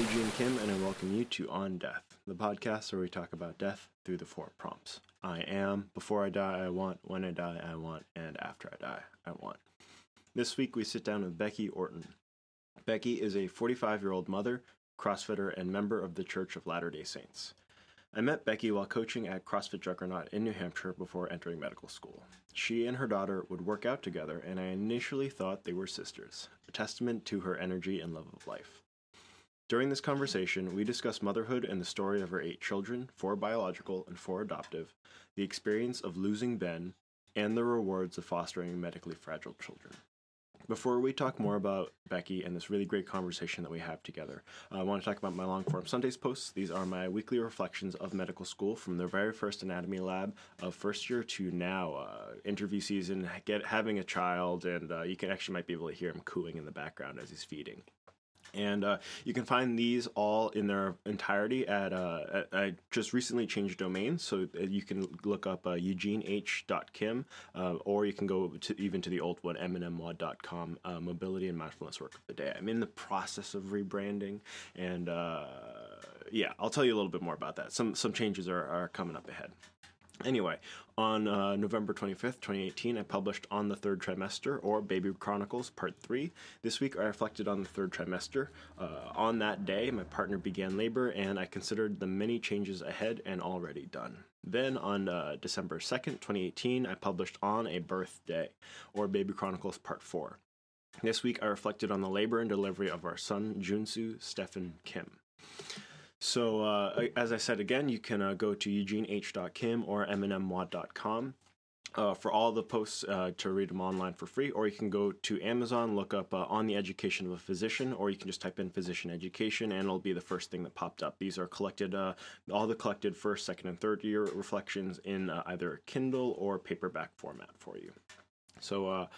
Eugene Kim, and I welcome you to On Death, the podcast where we talk about death through the four prompts. I am, before I die, I want, when I die, I want, and after I die, I want. This week we sit down with Becky Orton. Becky is a 45 year old mother, CrossFitter, and member of the Church of Latter day Saints. I met Becky while coaching at CrossFit Juggernaut in New Hampshire before entering medical school. She and her daughter would work out together, and I initially thought they were sisters, a testament to her energy and love of life. During this conversation, we discuss motherhood and the story of her eight children, four biological and four adoptive, the experience of losing Ben, and the rewards of fostering medically fragile children. Before we talk more about Becky and this really great conversation that we have together, I want to talk about my long form Sundays posts. These are my weekly reflections of medical school from the very first anatomy lab of first year to now. Uh, interview season, get having a child, and uh, you can actually might be able to hear him cooing in the background as he's feeding and uh, you can find these all in their entirety at, uh, I just recently changed domains, so you can look up uh, eugeneh.kim, uh, or you can go to even to the old one, mnmwad.com, uh, mobility and mindfulness work of the day. I'm in the process of rebranding, and uh, yeah, I'll tell you a little bit more about that. Some some changes are, are coming up ahead. Anyway, on uh, November 25th, 2018, I published On the Third Trimester, or Baby Chronicles, Part 3. This week, I reflected on the third trimester. Uh, on that day, my partner began labor, and I considered the many changes ahead and already done. Then, on uh, December 2nd, 2018, I published On a Birthday, or Baby Chronicles, Part 4. This week, I reflected on the labor and delivery of our son, Junsu Stephen Kim. So, uh, as I said again, you can uh, go to eugeneh.kim or mnmwad.com. Uh, for all the posts uh, to read them online for free, or you can go to Amazon, look up uh, on the education of a physician, or you can just type in physician education, and it'll be the first thing that popped up. These are collected, uh, all the collected first, second, and third year reflections in either Kindle or paperback format for you. So,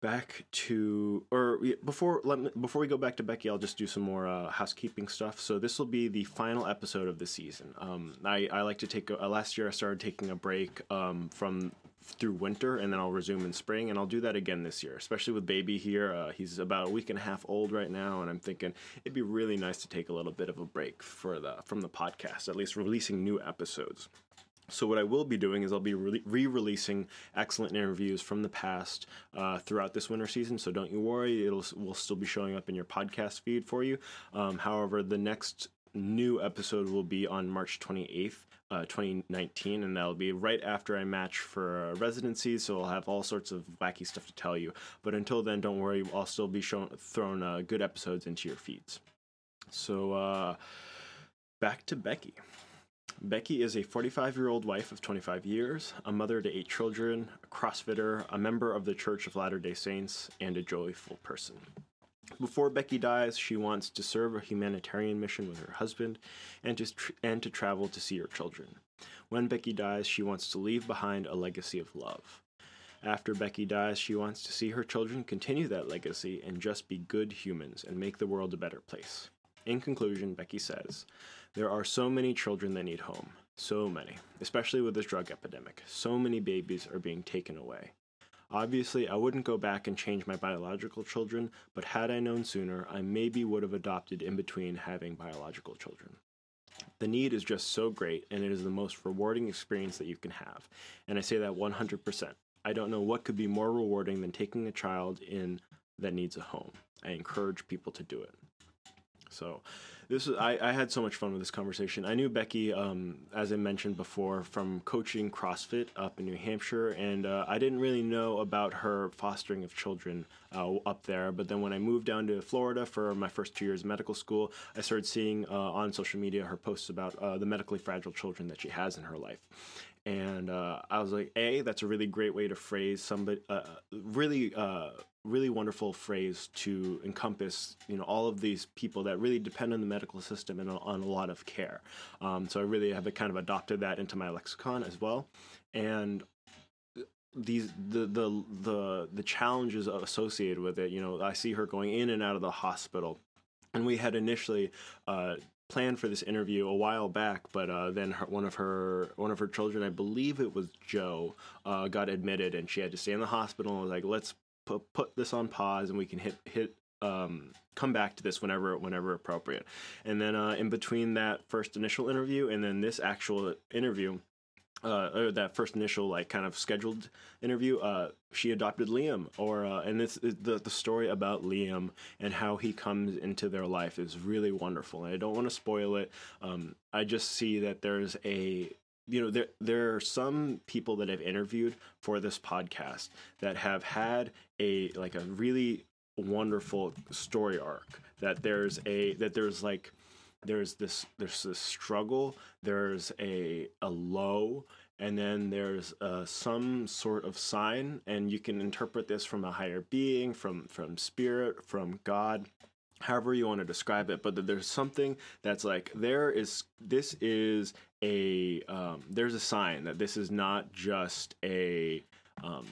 back to or before let me, before we go back to Becky, I'll just do some more uh, housekeeping stuff. So this will be the final episode of the season. Um, I, I like to take uh, last year I started taking a break um, from through winter and then I'll resume in spring and I'll do that again this year, especially with baby here. Uh, he's about a week and a half old right now and I'm thinking it'd be really nice to take a little bit of a break for the from the podcast, at least releasing new episodes. So what I will be doing is I'll be re-releasing excellent interviews from the past uh, throughout this winter season. So don't you worry; it'll will still be showing up in your podcast feed for you. Um, however, the next new episode will be on March 28th, uh, 2019, and that'll be right after I match for uh, residencies. So I'll have all sorts of wacky stuff to tell you. But until then, don't worry; I'll still be showing throwing uh, good episodes into your feeds. So uh, back to Becky. Becky is a 45 year old wife of 25 years, a mother to eight children, a CrossFitter, a member of the Church of Latter day Saints, and a joyful person. Before Becky dies, she wants to serve a humanitarian mission with her husband and to, tr- and to travel to see her children. When Becky dies, she wants to leave behind a legacy of love. After Becky dies, she wants to see her children continue that legacy and just be good humans and make the world a better place. In conclusion, Becky says, There are so many children that need home. So many. Especially with this drug epidemic. So many babies are being taken away. Obviously, I wouldn't go back and change my biological children, but had I known sooner, I maybe would have adopted in between having biological children. The need is just so great, and it is the most rewarding experience that you can have. And I say that 100%. I don't know what could be more rewarding than taking a child in that needs a home. I encourage people to do it. So this is I, I had so much fun with this conversation. I knew Becky, um, as I mentioned before, from coaching CrossFit up in New Hampshire, and uh, I didn't really know about her fostering of children uh, up there. But then when I moved down to Florida for my first two years of medical school, I started seeing uh, on social media her posts about uh, the medically fragile children that she has in her life. And uh, I was like, A, that's a really great way to phrase somebody, uh, really really wonderful phrase to encompass you know all of these people that really depend on the medical system and on a lot of care. Um, so I really have kind of adopted that into my lexicon as well, and these the the the the challenges associated with it. You know, I see her going in and out of the hospital, and we had initially. Uh, planned for this interview a while back, but uh, then her, one of her one of her children, I believe it was Joe, uh, got admitted, and she had to stay in the hospital. And was like, let's put, put this on pause and we can hit hit um, come back to this whenever whenever appropriate. And then uh, in between that first initial interview and then this actual interview, uh, or that first initial like kind of scheduled interview, uh, she adopted Liam, or uh, and this the the story about Liam and how he comes into their life is really wonderful. And I don't want to spoil it. Um, I just see that there's a you know there there are some people that I've interviewed for this podcast that have had a like a really wonderful story arc that there's a that there's like there's this there's this struggle there's a a low and then there's uh, some sort of sign and you can interpret this from a higher being from from spirit from god however you want to describe it but there's something that's like there is this is a um, there's a sign that this is not just a um,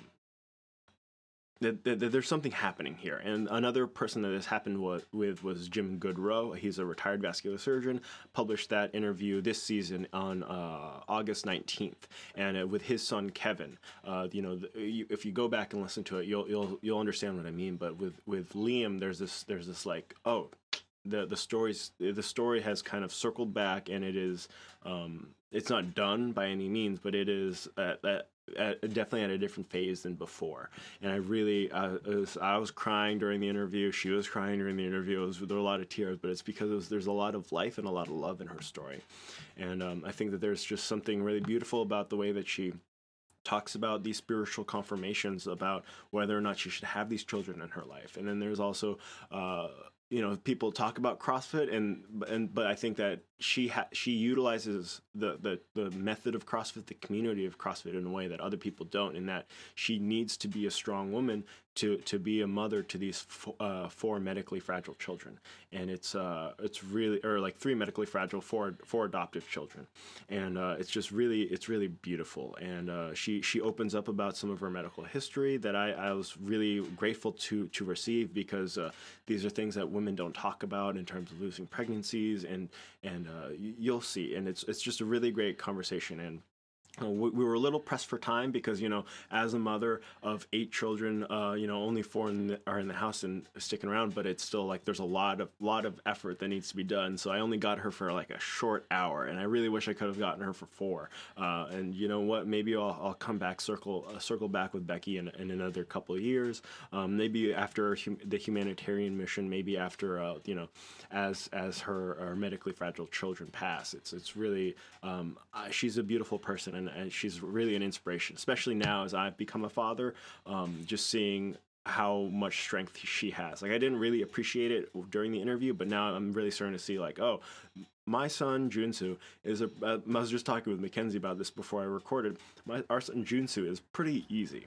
that, that, that, there's something happening here. And another person that this happened with was Jim Goodrow. He's a retired vascular surgeon. Published that interview this season on uh, August 19th, and uh, with his son Kevin. Uh, you know, the, you, if you go back and listen to it, you'll you'll you'll understand what I mean. But with with Liam, there's this there's this like oh. The, the stories the story has kind of circled back and it is um, it's not done by any means but it is at, at, at, definitely at a different phase than before. And I really, uh, was, I was crying during the interview. She was crying during the interview. Was, there were a lot of tears, but it's because it was, there's a lot of life and a lot of love in her story. And um, I think that there's just something really beautiful about the way that she talks about these spiritual confirmations about whether or not she should have these children in her life. And then there's also, uh, you know, people talk about CrossFit, and and but I think that she ha- she utilizes the, the the method of CrossFit, the community of CrossFit in a way that other people don't. In that she needs to be a strong woman to to be a mother to these uh, four medically fragile children, and it's uh it's really or like three medically fragile, four four adoptive children, and uh, it's just really it's really beautiful. And uh, she she opens up about some of her medical history that I, I was really grateful to to receive because uh, these are things that women don't talk about in terms of losing pregnancies and and uh, you'll see. And it's it's just a really great conversation. And uh, we were a little pressed for time because you know as a mother of eight children uh, you know only four in the, are in the house and sticking around but it's still like there's a lot of lot of effort that needs to be done. So i only got her for like a short hour and i really wish i could have gotten her for four. Uh, and you know what? Maybe i'll, I'll come back circle uh, circle back with becky in, in another couple of years. Um, maybe after hum- the humanitarian mission maybe after uh, you know as as her, her medically fragile children pass. It's it's really um, she's a beautiful person and and, she's really an inspiration, especially now as I've become a father. Um, just seeing how much strength she has. Like I didn't really appreciate it during the interview, but now I'm really starting to see like, oh, my son Junsu is a. Uh, I was just talking with Mackenzie about this before I recorded. My our son Junsu is pretty easy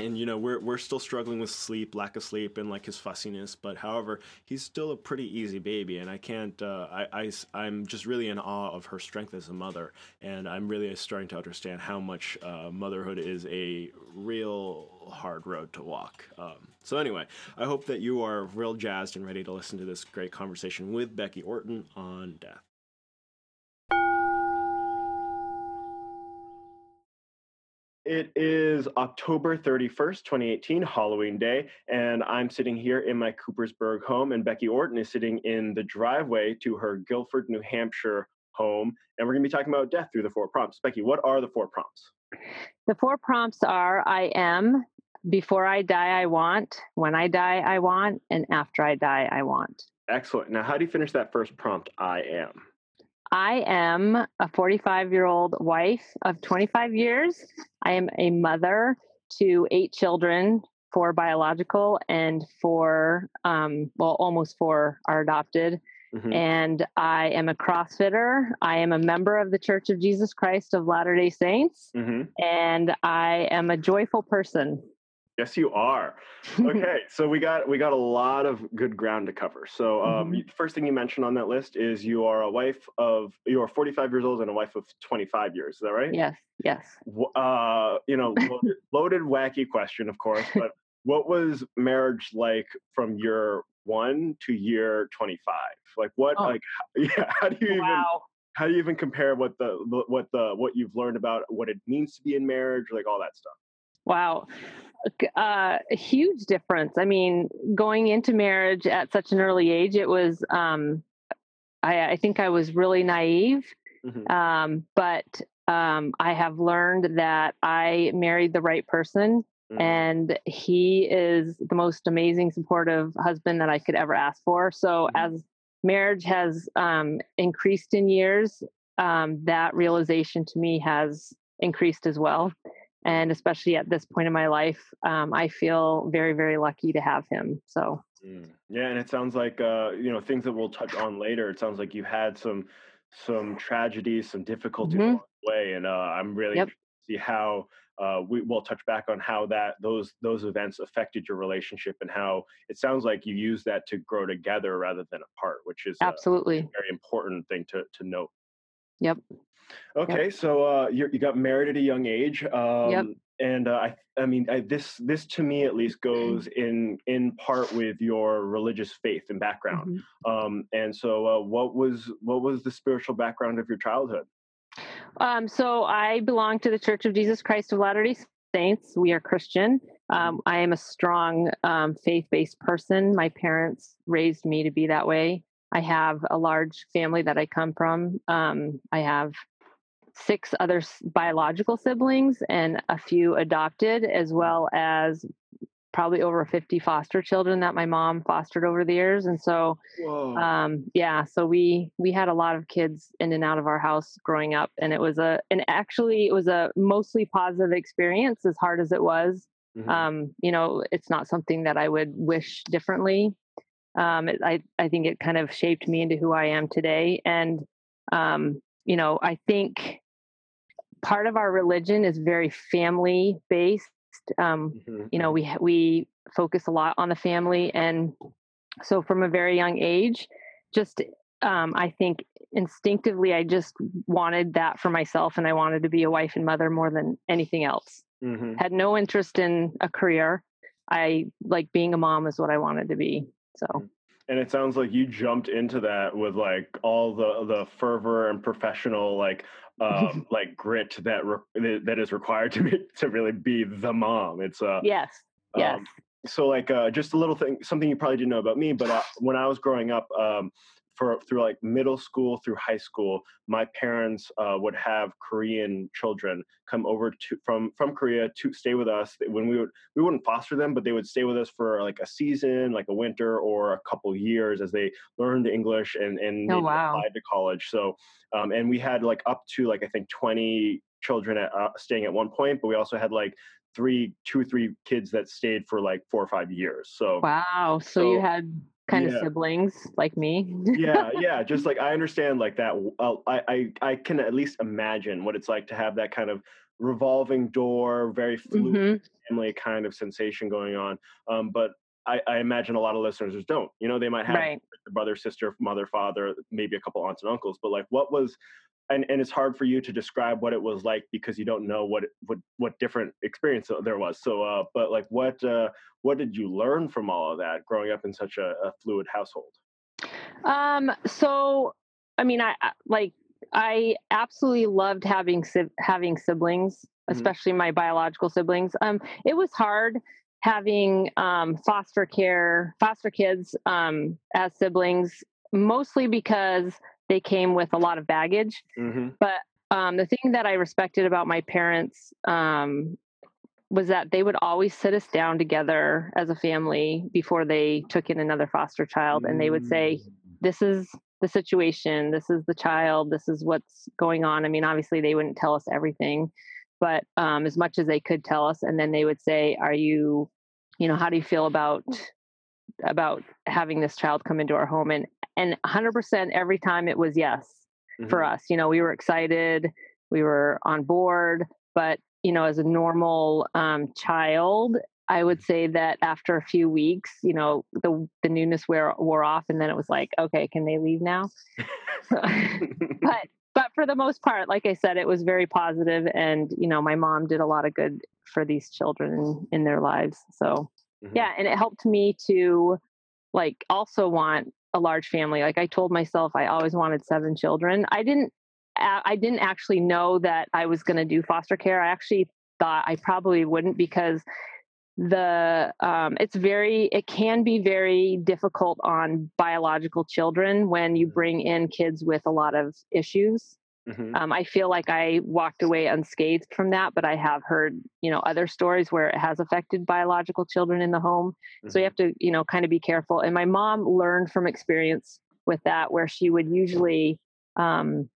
and you know we're we're still struggling with sleep, lack of sleep, and like his fussiness. But however, he's still a pretty easy baby, and I can't. Uh, I, I am just really in awe of her strength as a mother, and I'm really starting to understand how much uh, motherhood is a real hard road to walk. Um, so anyway, I hope that you are real jazzed and ready to listen to this great conversation with Becky Orton on death. It is October 31st, 2018, Halloween Day, and I'm sitting here in my Coopersburg home, and Becky Orton is sitting in the driveway to her Gilford, New Hampshire home, and we're going to be talking about death through the four prompts. Becky, what are the four prompts? The four prompts are I am, before I die, I want, when I die, I want, and after I die, I want. Excellent. Now, how do you finish that first prompt, I am? I am a 45 year old wife of 25 years. I am a mother to eight children, four biological and four, um, well, almost four are adopted. Mm-hmm. And I am a CrossFitter. I am a member of the Church of Jesus Christ of Latter day Saints. Mm-hmm. And I am a joyful person. Yes, you are. Okay, so we got we got a lot of good ground to cover. So, um, mm-hmm. first thing you mentioned on that list is you are a wife of you are 45 years old and a wife of 25 years. Is that right? Yes. Yes. Uh, you know, loaded, loaded wacky question, of course. But what was marriage like from year one to year 25? Like what? Oh. Like yeah? How do you even? Wow. How do you even compare what the what the what you've learned about what it means to be in marriage, like all that stuff? Wow. Uh, a huge difference. I mean, going into marriage at such an early age, it was, um, I, I think I was really naive. Mm-hmm. Um, but um, I have learned that I married the right person mm-hmm. and he is the most amazing, supportive husband that I could ever ask for. So mm-hmm. as marriage has um, increased in years, um, that realization to me has increased as well and especially at this point in my life um, i feel very very lucky to have him so mm. yeah and it sounds like uh, you know things that we'll touch on later it sounds like you had some some tragedies some difficulties mm-hmm. along the way and uh, i'm really yep. see how uh, we will touch back on how that those those events affected your relationship and how it sounds like you use that to grow together rather than apart which is absolutely a very important thing to to note yep Okay, yep. so uh, you got married at a young age. Um, yep. And uh, I, I mean, I, this this to me at least goes in in part with your religious faith and background. Mm-hmm. Um, and so, uh, what was what was the spiritual background of your childhood? Um, so I belong to the Church of Jesus Christ of Latter Day Saints. We are Christian. Um, mm-hmm. I am a strong um, faith based person. My parents raised me to be that way. I have a large family that I come from. Um, I have six other biological siblings and a few adopted, as well as probably over 50 foster children that my mom fostered over the years. And so um, yeah so we we had a lot of kids in and out of our house growing up and it was a and actually it was a mostly positive experience as hard as it was. Mm-hmm. um, you know it's not something that i would wish differently. Um, it, i i think it kind of shaped me into who i am today. And um, you know i think part of our religion is very family based. Um, mm-hmm. You know, we we focus a lot on the family, and so from a very young age, just um, I think instinctively, I just wanted that for myself, and I wanted to be a wife and mother more than anything else. Mm-hmm. Had no interest in a career. I like being a mom is what I wanted to be. So. Mm and it sounds like you jumped into that with like all the the fervor and professional like um like grit that re- that is required to be to really be the mom. It's uh yes yes. um, so like uh just a little thing something you probably didn't know about me but uh, when i was growing up um for through like middle school through high school, my parents uh, would have Korean children come over to from from Korea to stay with us. When we would we wouldn't foster them, but they would stay with us for like a season, like a winter or a couple years as they learned English and and oh, wow. applied to college. So um, and we had like up to like I think twenty children at, uh, staying at one point, but we also had like three two or three kids that stayed for like four or five years so wow so, so you had kind yeah. of siblings like me. yeah, yeah. Just like I understand like that. Uh, I, I I can at least imagine what it's like to have that kind of revolving door, very fluid mm-hmm. family kind of sensation going on. Um, but I, I, imagine a lot of listeners just don't. You know, they might have right. brother, sister, mother, father, maybe a couple aunts and uncles. But like, what was and, and it's hard for you to describe what it was like because you don't know what what what different experience there was. So, uh, but like, what uh, what did you learn from all of that growing up in such a, a fluid household? Um. So, I mean, I like I absolutely loved having having siblings, mm-hmm. especially mm-hmm. my biological siblings. Um, it was hard having um, foster care foster kids um, as siblings, mostly because they came with a lot of baggage. Mm-hmm. But um, the thing that I respected about my parents um, was that they would always sit us down together as a family before they took in another foster child, and they would say, mm. "This is the situation. This is the child. This is what's going on." I mean, obviously, they wouldn't tell us everything, but um, as much as they could tell us, and then they would say, "Are you, you know, how do you feel about?" about having this child come into our home and and 100% every time it was yes mm-hmm. for us you know we were excited we were on board but you know as a normal um, child i would say that after a few weeks you know the the newness wore, wore off and then it was like okay can they leave now but but for the most part like i said it was very positive and you know my mom did a lot of good for these children in, in their lives so mm-hmm. yeah and it helped me to like also want a large family. Like I told myself I always wanted seven children. I didn't I didn't actually know that I was going to do foster care. I actually thought I probably wouldn't because the um, it's very it can be very difficult on biological children when you bring in kids with a lot of issues mm-hmm. um, i feel like i walked away unscathed from that but i have heard you know other stories where it has affected biological children in the home mm-hmm. so you mm-hmm. have to you know kind of be careful and my mom learned from experience with that where she would usually um,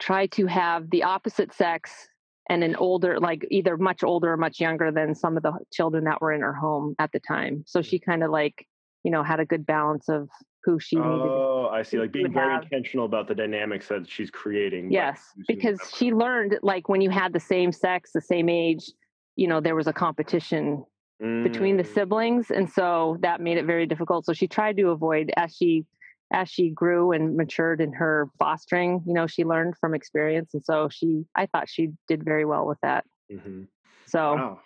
try to have the opposite sex and an older like either much older or much younger than some of the children that were in her home at the time so she kind of like you know had a good balance of who she needed oh i see like being very have. intentional about the dynamics that she's creating yes because she learned like when you had the same sex the same age you know there was a competition mm. between the mm. siblings and so that made it very difficult so she tried to avoid as she as she grew and matured in her fostering, you know, she learned from experience. And so she, I thought she did very well with that. Mm-hmm. So, wow.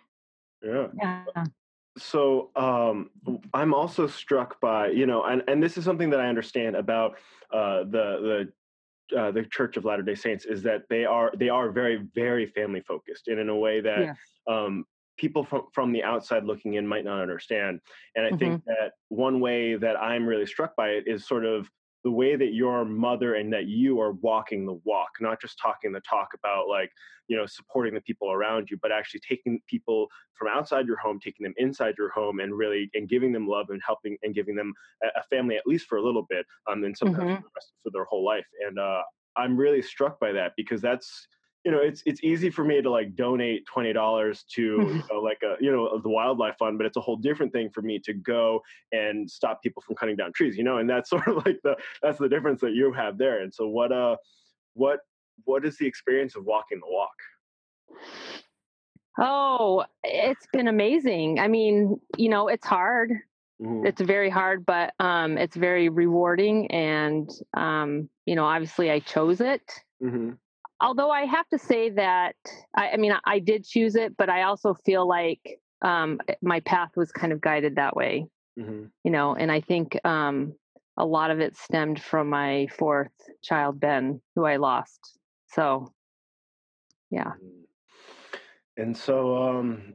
yeah. Yeah. So um, I'm also struck by, you know, and, and this is something that I understand about uh, the, the, uh, the Church of Latter Day Saints is that they are they are very very family focused and in a way that yes. um, people from, from the outside looking in might not understand. And I mm-hmm. think that one way that I'm really struck by it is sort of the way that your mother and that you are walking the walk, not just talking the talk about like, you know, supporting the people around you, but actually taking people from outside your home, taking them inside your home and really, and giving them love and helping and giving them a, family, at least for a little bit, um, and sometimes mm-hmm. for, the rest, for their whole life. And uh, I'm really struck by that because that's, you know, it's it's easy for me to like donate twenty dollars to you know, like a you know the wildlife fund, but it's a whole different thing for me to go and stop people from cutting down trees. You know, and that's sort of like the that's the difference that you have there. And so, what uh, what what is the experience of walking the walk? Oh, it's been amazing. I mean, you know, it's hard. Mm-hmm. It's very hard, but um, it's very rewarding. And, um, you know, obviously I chose it. Mm-hmm although I have to say that I, I mean I did choose it, but I also feel like um, eh, my path was kind of guided that way. Mm-hmm. You know, and I think um, a lot of it stemmed from my fourth child, Ben, who I lost. So, yeah. Mm-hmm. And so um,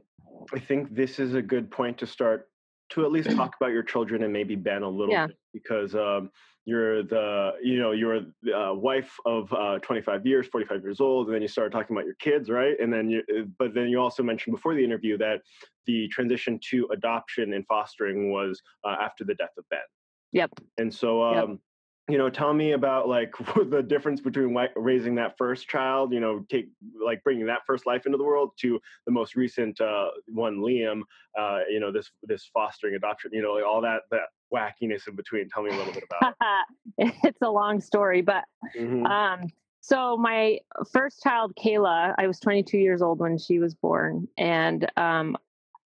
I think this is a good point to start to at least talk about your children and maybe Ben a little yeah. bit because um, you're the you know you're the uh, wife of uh, 25 years 45 years old and then you start talking about your kids right? And then you uh, but then you also mentioned before the interview that the transition to adoption and fostering was uh, after the death of ben. Yep. And so um, yep you know tell me about like the difference between raising that first child you know take like bringing that first life into the world to the most recent uh, one liam uh, you know this this fostering adoption you know like all that that wackiness in between tell me a little bit about it it's a long story but mm-hmm. um so my first child kayla i was 22 years old when she was born and um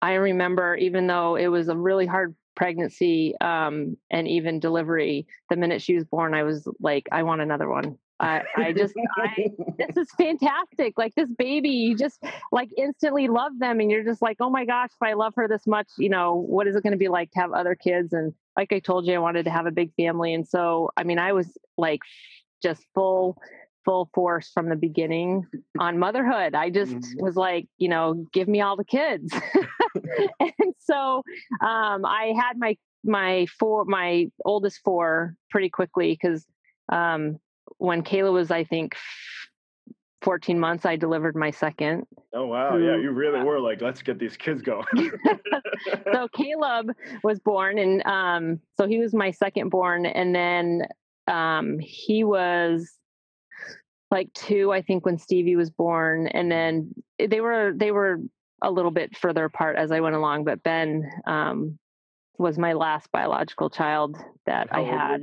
I remember, even though it was a really hard pregnancy um, and even delivery, the minute she was born, I was like, I want another one. I, I just, I, this is fantastic. Like this baby, you just like instantly love them. And you're just like, oh my gosh, if I love her this much, you know, what is it going to be like to have other kids? And like I told you, I wanted to have a big family. And so, I mean, I was like just full full force from the beginning on motherhood. I just mm-hmm. was like, you know, give me all the kids. and so um, I had my my four my oldest four pretty quickly because um, when Kayla was, I think, 14 months, I delivered my second. Oh, wow. Yeah, you really were like, let's get these kids going. so Caleb was born, and um, so he was my second born. And then um, he was like two, I think, when Stevie was born, and then they were they were a little bit further apart as I went along. But Ben um, was my last biological child that How I had.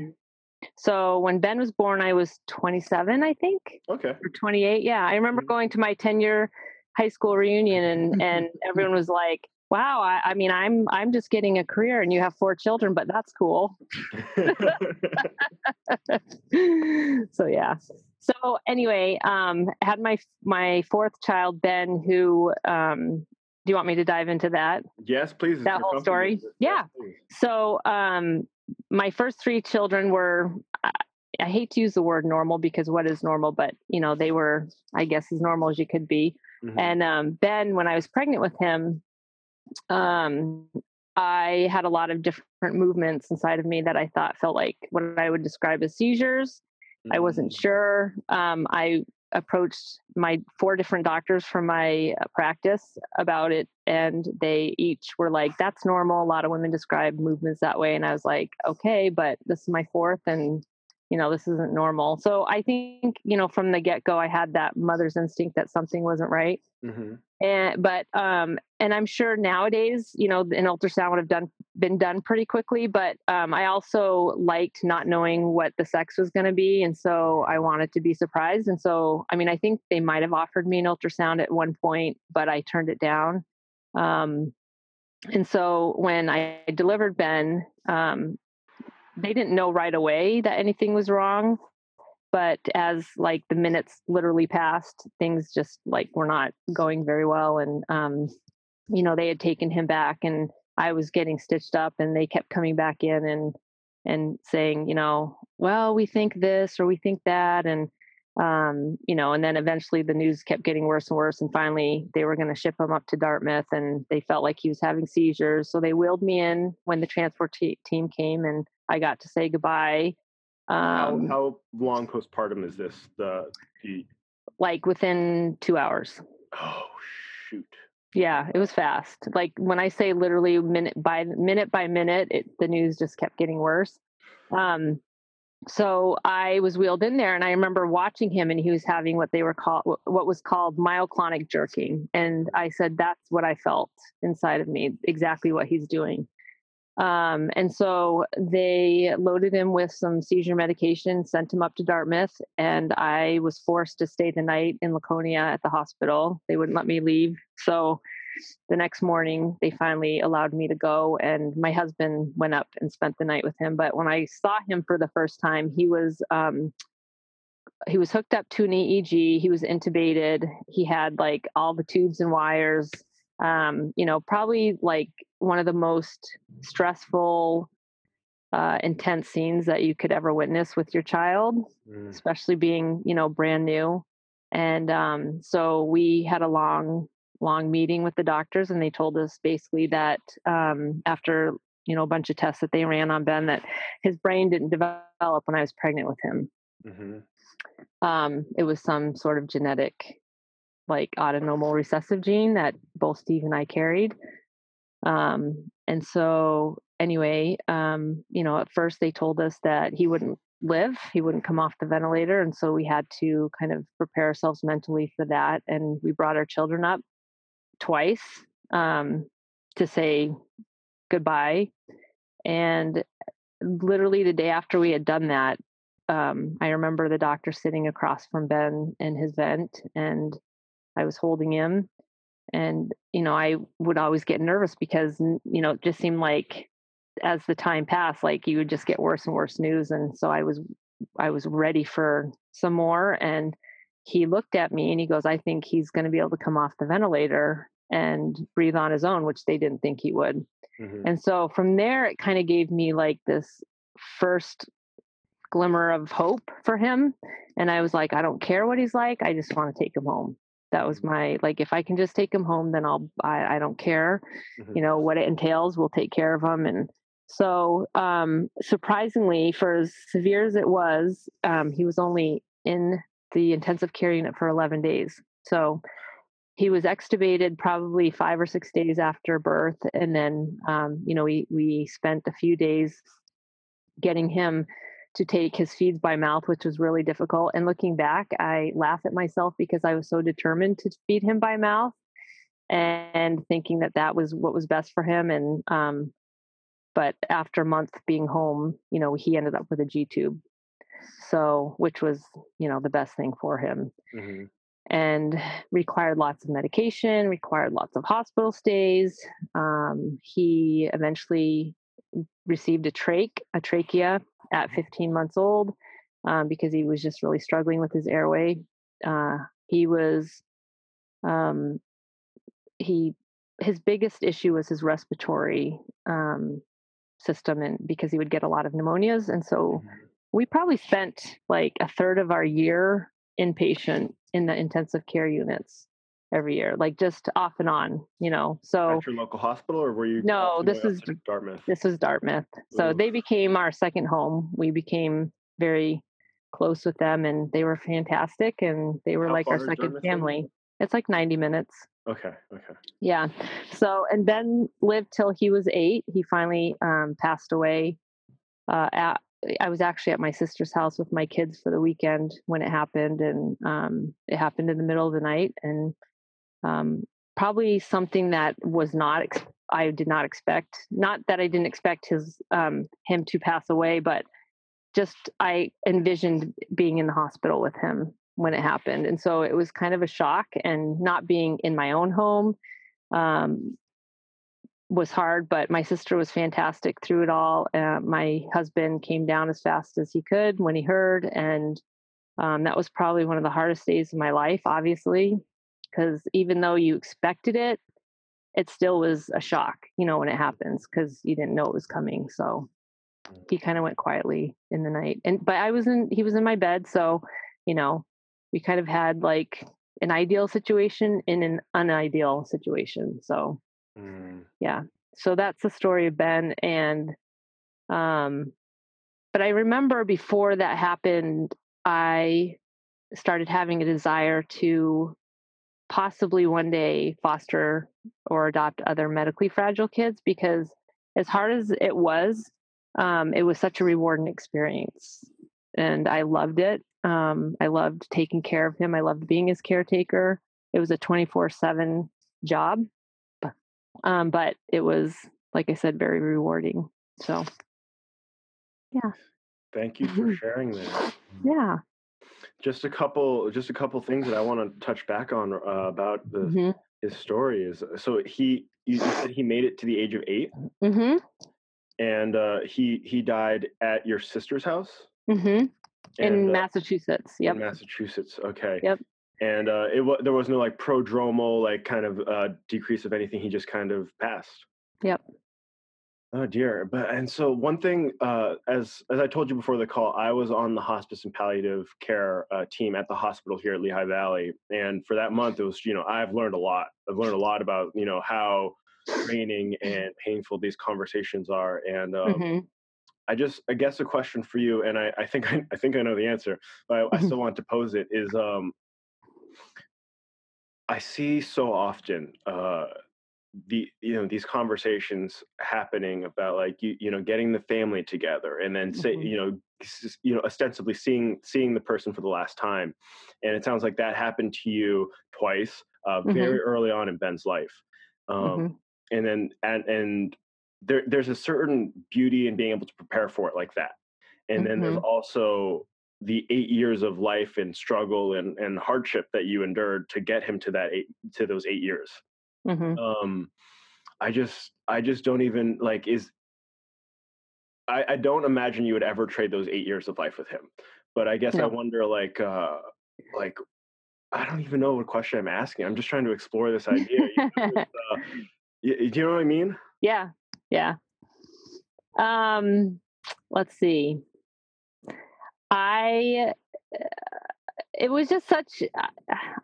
So when Ben was born, I was 27, I think. Okay. Or 28. Yeah, I remember mm-hmm. going to my 10 year high school reunion, and and everyone was like, wow I, I, mean i'm i'm just getting a career and you have four children but that's cool so yeah so anyway um had my my fourth child ben who um do you want me to dive into that yes please that whole story yeah so um my first three children were I hate to use the word normal because what is normal, but you know, they were, I guess, as normal as you could be. Mm-hmm. And um, Ben, when I was pregnant with him, um, I had a lot of different movements inside of me that I thought felt like what I would describe as seizures. Mm-hmm. I wasn't mm. sure. Um, I approached my four different doctors from my uh, practice about it and they each were like that's normal a lot of women describe movements that way and i was like okay but this is my fourth and you know this isn't normal so i think you know from the get-go i had that mother's instinct that something wasn't right mm-hmm. And but um and i'm sure nowadays you know an ultrasound would have done been done pretty quickly but um i also liked not knowing what the sex was going to be and so i wanted to be surprised and so i mean i think they might have offered me an ultrasound at one point but i turned it down. Um and so when i delivered ben um they didn't know right away that anything was wrong but as like the minutes literally passed things just like were not going very well and um you know they had taken him back and i was getting stitched up and they kept coming back in and and saying you know well we think this or we think that and um, you know, and then eventually the news kept getting worse and worse. And finally, they were going to ship him up to Dartmouth, and they felt like he was having seizures. So they wheeled me in when the transport t- team came, and I got to say goodbye. Um, how, how, long postpartum is this? The, the like within two hours. Oh shoot! Yeah, it was fast. Like when I say literally minute by minute by minute, it, the news just kept getting worse. Um, so I was wheeled in there and I remember watching him and he was having what they were called what was called myoclonic jerking and I said that's what I felt inside of me exactly what he's doing um, and so they loaded him with some seizure medication sent him up to Dartmouth and I was forced to stay the night in Laconia at the hospital. They wouldn't let me leave. So the next morning they finally allowed me to go and my husband went up and spent the night with him. But when i saw him for the first time he was um, he was hooked up to an eeg he was intubated. He had like all the tubes and wires um, you know probably like one of the most stressful uh, intense scenes that you could ever witness with your child mm. especially being you know brand new and um, so we had a long long meeting with the doctors and they told us basically that um, after you know a bunch of tests that they ran on ben that his brain didn't develop when i was pregnant with him mm-hmm. um, it was some sort of genetic like autosomal recessive gene that both steve and i carried um, and so anyway um, you know at first they told us that he wouldn't live he wouldn't come off the ventilator and so we had to kind of prepare ourselves mentally for that and we brought our children up twice um, to say goodbye. And literally the day after we had done that, um, I remember the doctor sitting across from Ben in his vent, and I was holding him. And, you know, I would always get nervous because, you know, it just seemed like as the time passed, like you would just get worse and worse news. And so I was, I was ready for some more. And he looked at me and he goes, I think he's going to be able to come off the ventilator and breathe on his own, which they didn't think he would. Mm-hmm. And so from there, it kind of gave me like this first glimmer of hope for him. And I was like, I don't care what he's like. I just want to take him home. That was my like, if I can just take him home, then I'll, I, I don't care, mm-hmm. you know, what it entails. We'll take care of him. And so, um, surprisingly, for as severe as it was, um, he was only in the intensive care unit for 11 days. So he was extubated probably five or six days after birth. And then, um, you know, we, we spent a few days getting him to take his feeds by mouth, which was really difficult. And looking back, I laugh at myself because I was so determined to feed him by mouth and thinking that that was what was best for him. And, um, but after a month being home, you know, he ended up with a G tube so which was you know the best thing for him mm-hmm. and required lots of medication required lots of hospital stays um, he eventually received a trach a trachea at 15 months old um, because he was just really struggling with his airway. Uh, he was um, he his biggest issue was his respiratory um, system and because he would get a lot of pneumonias and so mm-hmm. we probably spent like a third of our year inpatient in the intensive care units every year, like just off and on, you know. So at your local hospital, or were you? No, this is Dartmouth. This is Dartmouth. So Ooh. they became our second home. We became very close with them, and they were fantastic, and they were How like our second Dartmouth family. It's like ninety minutes. Okay. Okay. Yeah. So and Ben lived till he was eight. He finally um, passed away. Uh, at I was actually at my sister's house with my kids for the weekend when it happened, and um, it happened in the middle of the night, and um, probably something that was not ex- I did not expect. Not that I didn't expect his um, him to pass away, but just I envisioned being in the hospital with him when it happened, and so it was kind of a shock. And not being in my own home um, was hard, but my sister was fantastic through it all. Uh, my husband came down as fast as he could when he heard, and um, that was probably one of the hardest days of my life, obviously, because even though you expected it, it still was a shock, you know, when it happens because you didn't know it was coming. So he mm. kind of went quietly in the night, and but I was in, he was in my bed, so you know, we kind of had like an ideal situation in an unideal situation. So mm. yeah, so that's the story of Ben, and um, but I remember before that happened, I started having a desire to possibly one day foster or adopt other medically fragile kids because as hard as it was um, it was such a rewarding experience and i loved it um, i loved taking care of him i loved being his caretaker. It was a 24-7 job um, but it was like i said very rewarding so. Yeah. Thank you for sharing that. Yeah just a couple just a couple things that i want to touch back on uh, about the, mm-hmm. his story is so he you said he made it to the age of 8 mm-hmm. and uh, he he died at your sister's house? Mm-hmm. in uh, massachusetts yep. in massachusetts okay. Yep. And uh, it was there was no like prodromal like kind of uh, decrease of anything he just kind of passed. Yep Oh dear, but and so one thing, uh, as as I told you before the call, I was on the hospice and palliative care uh, team at the hospital here at Lehigh Valley, and for that month, it was you know I've learned a lot. I've learned a lot about you know how draining and painful these conversations are, and um, mm-hmm. I just I guess a question for you, and I, I think I, I think I know the answer, but I, I mm-hmm. still want to pose it. Is um, I see so often. Uh, the you know these conversations happening about like you you know getting the family together and then say mm-hmm. you know you know ostensibly seeing seeing the person for the last time and it sounds like that happened to you twice uh, mm-hmm. very early on in ben's life um, mm-hmm. and then and and there there's a certain beauty in being able to prepare for it like that and then there's mm-hmm. also the eight years of life and struggle and, and hardship that you endured to get him to that eight to those eight years Mm-hmm. Um, I just, I just don't even like is. I, I don't imagine you would ever trade those eight years of life with him, but I guess I wonder, like, uh, like, I don't even know what question I'm asking. I'm just trying to explore this idea. You know, uh, you, do you know what I mean? Yeah, yeah. Um, let's see. I uh, it was just such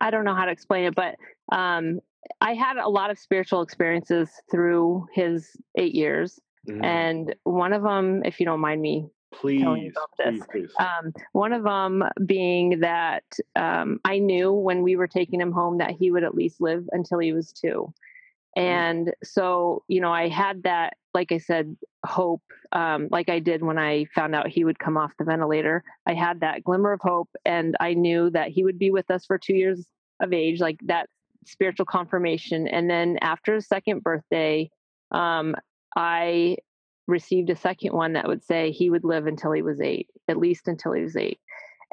i don't know how to explain it but um I had a lot of spiritual experiences through his eight years. Mm. And one of them, if you don't mind me please, telling about this, please, please. Um, one of them being that um, I knew when we were taking him home that he would at least live until he was two. Mm. And so, you know, I had that, like I said, hope, um, like I did when I found out he would come off the ventilator. I had that glimmer of hope, and I knew that he would be with us for two years of age. Like that spiritual confirmation. And then after the second birthday, um, I received a second one that would say he would live until he was eight, at least until he was eight.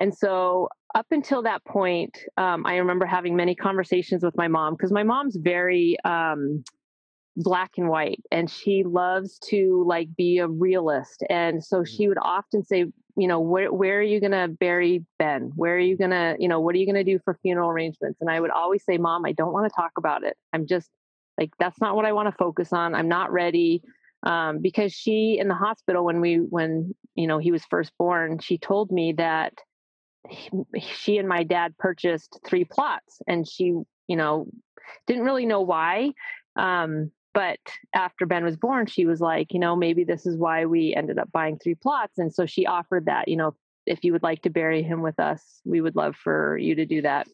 And so, up until that point, um, I remember having many conversations with my mom because my mom's very um, black and white and she loves to like be a realist. And so, she mm-hmm. would often say, you know where where are you going to bury ben where are you going to you know what are you going to do for funeral arrangements and i would always say mom i don't want to talk about it i'm just like that's not what i want to focus on i'm not ready um, because she in the hospital when we when you know he was first born she told me that he, she and my dad purchased three plots and she you know, didn't really know why. Um, but after Ben was born, she was like, you know, maybe this is why we ended up buying three plots. And so she offered that, you know, if you would like to bury him with us, we would love for you to do that.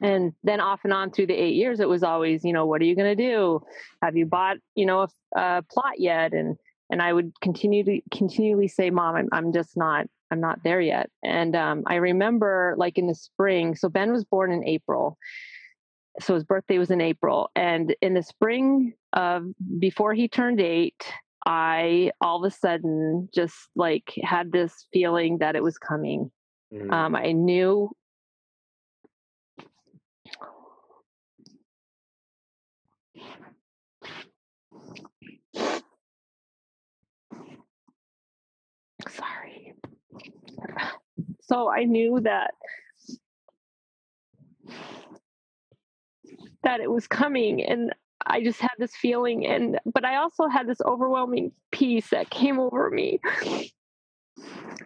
And then off and on through the eight years, it was always, you know, what are you going to do? Have you bought, you know, a, a, plot yet? And and I would continue to continually say, Mom, I'm I'm just not I'm not there yet. And um, I remember like in the spring. So Ben was born in April, so his birthday was in April, and in the spring of before he turned eight, I all of a sudden just like had this feeling that it was coming. Mm-hmm. Um, I knew. Sorry. So I knew that that it was coming and I just had this feeling and but I also had this overwhelming peace that came over me.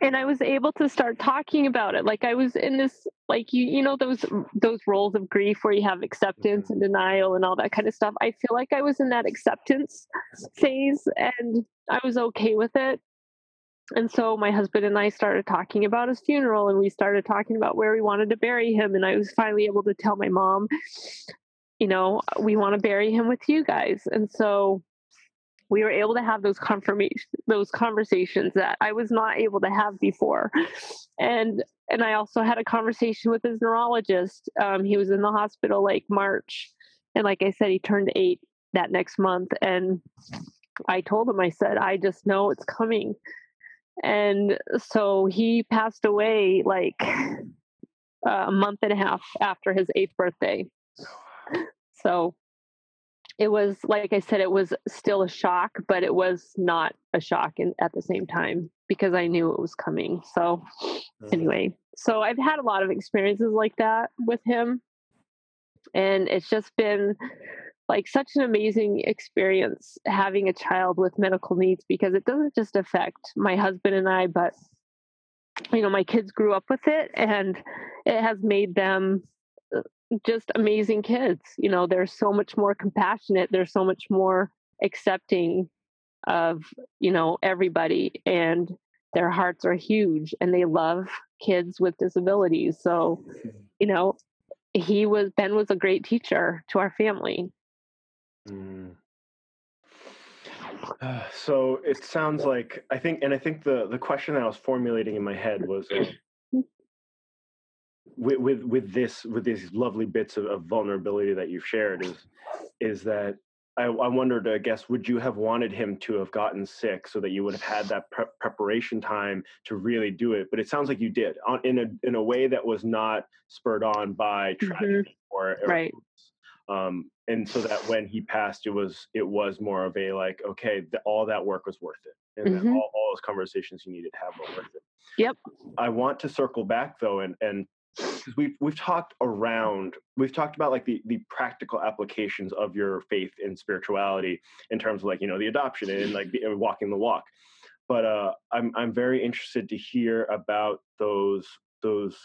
And I was able to start talking about it. Like I was in this like you you know those those roles of grief where you have acceptance mm-hmm. and denial and all that kind of stuff. I feel like I was in that acceptance phase and I was okay with it. And so my husband and I started talking about his funeral and we started talking about where we wanted to bury him and I was finally able to tell my mom you know, we want to bury him with you guys. And so we were able to have those confirmation those conversations that I was not able to have before. And and I also had a conversation with his neurologist. Um, he was in the hospital like March. And like I said, he turned eight that next month. And I told him, I said, I just know it's coming. And so he passed away like a month and a half after his eighth birthday. So it was, like I said, it was still a shock, but it was not a shock in, at the same time because I knew it was coming. So, mm-hmm. anyway, so I've had a lot of experiences like that with him. And it's just been like such an amazing experience having a child with medical needs because it doesn't just affect my husband and I, but you know, my kids grew up with it and it has made them just amazing kids. You know, they're so much more compassionate. They're so much more accepting of, you know, everybody and their hearts are huge and they love kids with disabilities. So, you know, he was Ben was a great teacher to our family. Mm. Uh, so it sounds like I think, and I think the the question that I was formulating in my head was, uh, with, with with this with these lovely bits of, of vulnerability that you've shared is is that I, I, wondered, I guess, would you have wanted him to have gotten sick so that you would have had that pre- preparation time to really do it? But it sounds like you did on, in a in a way that was not spurred on by tragedy mm-hmm. or, or right. Um, and so that when he passed, it was it was more of a like, okay, the, all that work was worth it, and mm-hmm. all, all those conversations you needed to have were worth it. Yep. I want to circle back though, and and because we've we've talked around we've talked about like the the practical applications of your faith and spirituality in terms of like you know the adoption and like the, walking the walk. But uh i'm i'm very interested to hear about those those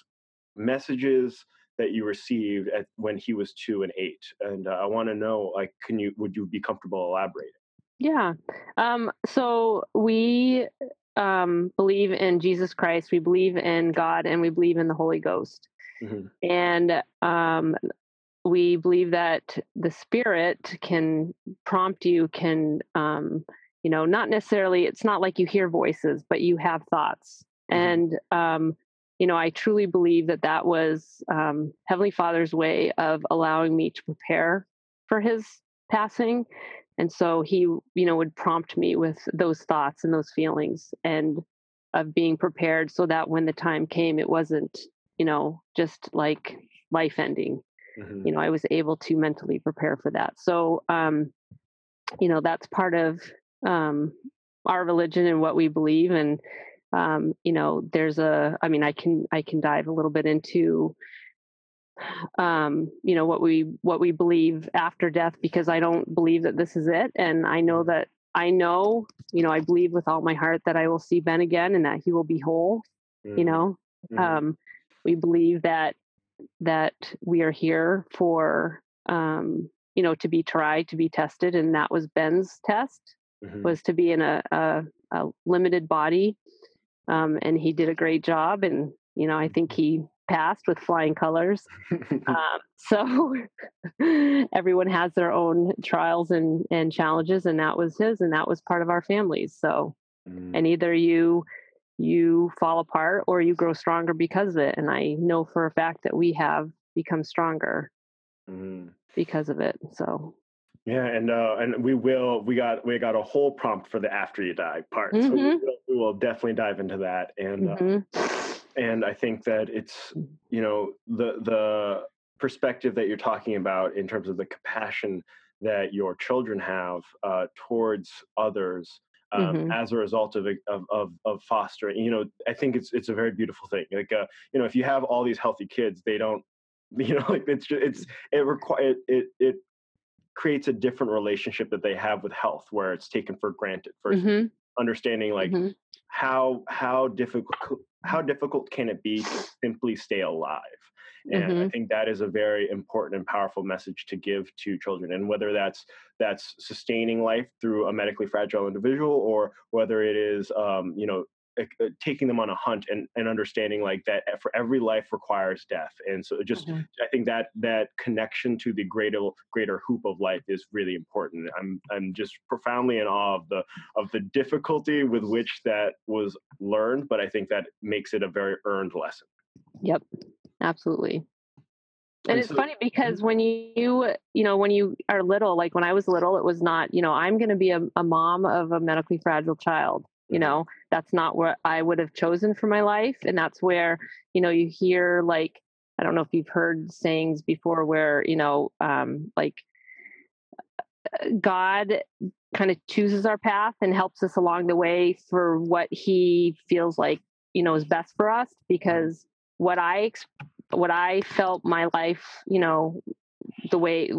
messages that you received at when he was two and eight and uh, i want to know like can you would you be comfortable elaborating? Yeah. Um so we um, believe in Jesus Christ, we believe in God, and we believe in the Holy Ghost. Mm-hmm. And um, we believe that the Spirit can prompt you, can, um, you know, not necessarily, it's not like you hear voices, but you have thoughts. Mm-hmm. And, um, you know, I truly believe that that was um, Heavenly Father's way of allowing me to prepare for his passing and so he you know would prompt me with those thoughts and those feelings and of being prepared so that when the time came it wasn't you know just like life ending mm-hmm. you know i was able to mentally prepare for that so um you know that's part of um our religion and what we believe and um you know there's a i mean i can i can dive a little bit into um, you know what we what we believe after death because I don't believe that this is it, and I know that I know you know I believe with all my heart that I will see Ben again and that he will be whole. Mm-hmm. You know, mm-hmm. um, we believe that that we are here for um, you know, to be tried, to be tested, and that was Ben's test mm-hmm. was to be in a, a, a limited body, um, and he did a great job, and you know, I think he passed with flying colors. um, so everyone has their own trials and and challenges, and that was his, and that was part of our families. So, mm. and either you you fall apart or you grow stronger because of it. And I know for a fact that we have become stronger mm. because of it. So yeah, and uh, and we will we got we got a whole prompt for the after you die part. Mm-hmm. So we mm-hmm. will, we will, definitely dive into that. And uh, mm-hmm. uh, and I think that it's you know the the perspective that you're talking about in terms of the compassion that your children have uh, towards others um, mm-hmm. as a result of, of, of of fostering. You know, I think it's it's a very beautiful thing. Like, uh, you know, if you have all these healthy kids, they don't, you know, like it's just, it's it require it, it it creates a different relationship that they have with health, where it's taken for granted. 1st mm-hmm. understanding like mm-hmm. how how difficult how difficult can it be to simply stay alive and mm-hmm. i think that is a very important and powerful message to give to children. And whether that's that's sustaining life through a medically fragile individual or whether it is um, you know taking them on a hunt and, and understanding like that for every life requires death. And so just mm-hmm. i think that that connection to the greater greater hoop of life is really important. I'm i'm just profoundly in awe of the of the difficulty with which that was learned but i think that makes it a very earned lesson. Yep absolutely and, it's funny because when you you know when you are little like when i was little it was not you know i'm going to be a, a mom of a medically fragile child you mm-hmm. know that's not what i would have chosen for my life and that's where you know you hear like i don't know if you've heard sayings before where you know um like uh, god kind of chooses our path and helps us along the way for what he feels like you know is best for us mm-hmm. because what i what i felt my life you know the way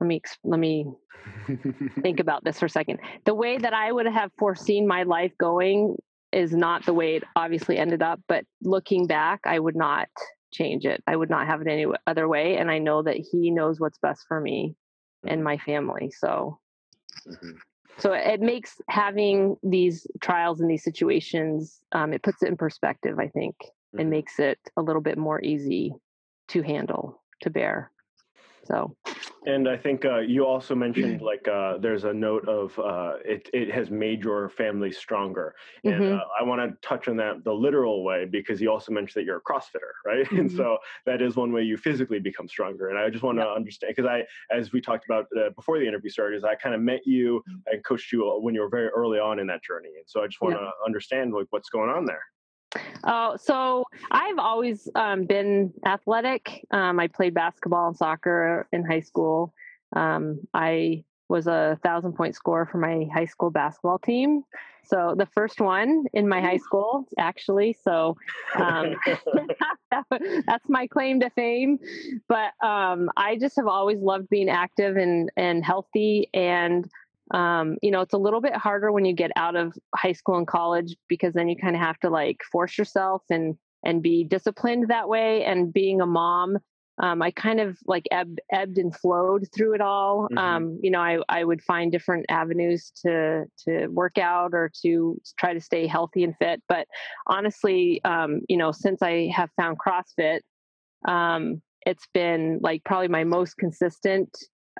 let me let me think about this for a second. The way that I would have foreseen my life going is not the way it obviously ended up, but looking back, I would not change it. I would not have it any other way and I know that he knows what's best for me and mm-hmm. my family. So mm-hmm. so it makes having these trials and these situations um, it puts it in perspective, I think, mm-hmm. and makes it a little bit more easy to handle, to bear. So, and I think uh, you also mentioned like uh, there's a note of uh, it. It has made your family stronger, and mm-hmm. Uh, I want to touch on that the literal way because you also mentioned that you're a CrossFitter, right? Mm-hmm. And so that is one way you physically become stronger. And I just want to understand because I, as we talked about uh, before the interview started, is I kind of met you mm-hmm. and coached you uh, when you were very early on in that journey, and so I just want to understand like what's going on there. Oh, so I've always um, been athletic. Um, I played basketball and soccer in high school. Um, I was a thousand point scorer for my high school basketball team. So the first one in my high school, actually. So um, that's my claim to fame. But um, I just have always loved being active and and healthy and um, you know, it's a little bit harder when you get out of high school and college because then you kind of have to like force yourself and and be disciplined that way. And being a mom, um, I kind of like ebbed, ebbed and flowed through it all. Mm-hmm. Um, you know, I, I would find different avenues to to work out or to try to stay healthy and fit. But honestly, um, you know, since I have found CrossFit, um, it's been like probably my most consistent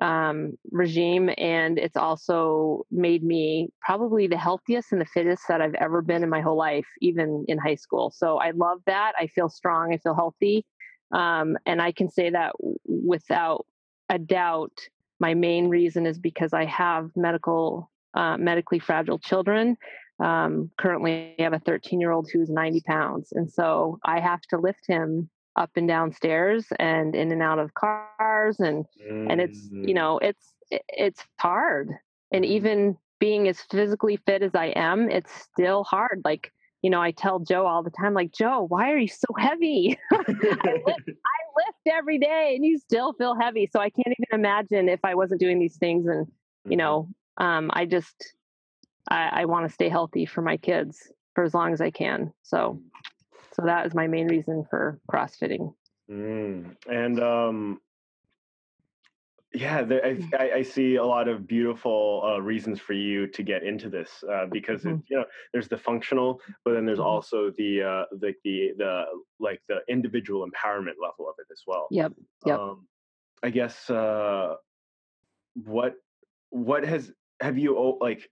um, regime, and it's also made me probably the healthiest and the fittest that I've ever been in my whole life, even in high school. So I love that. I feel strong. I feel healthy, um, and I can say that without a doubt. My main reason is because I have medical, uh, medically fragile children. Um, currently, I have a 13 year old who's 90 pounds, and so I have to lift him up and down stairs and in and out of cars and mm. and it's you mm. know it's it's hard and mm-hmm. even being as physically fit as i am it's still hard like you know i tell joe all the time like joe why are you so heavy I, lift, I lift every day and you still feel heavy so i can't even imagine if i wasn't doing these things and you mm-hmm. know um, i just i, I want to stay healthy for my kids for as long as i can so so that is my main reason for crossfitting. Mm. And um, Yeah, there, Mm. I, I see a lot of beautiful uh, reasons for you to get into this uh, because it, Mhm. you know there's the functional, but then there's Mhm. also the uh, the the the like the individual empowerment level of it as well. Yep. Yep. Um, I guess uh, what what has have you like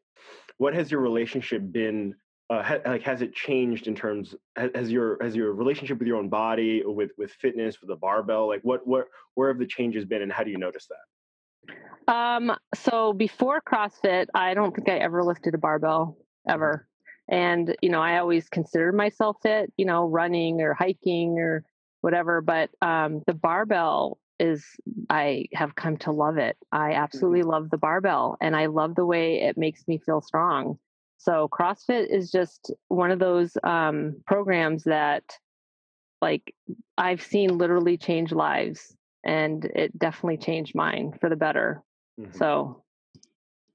what has your relationship been uh, ha- like has it changed in terms ha- has your has your relationship with your own body with with fitness with the barbell like what what where have the changes been and how do you notice that Um, so before CrossFit, I don't think I ever lifted a barbell ever. And, you know, I always considered myself fit, you know, running or hiking or whatever. But um, the barbell is, I have come to love it. I absolutely love the barbell and I love the way it makes me feel strong. So CrossFit is just one of those um, programs that, like, I've seen literally change lives. And it definitely changed mine for the better. Mhm. So,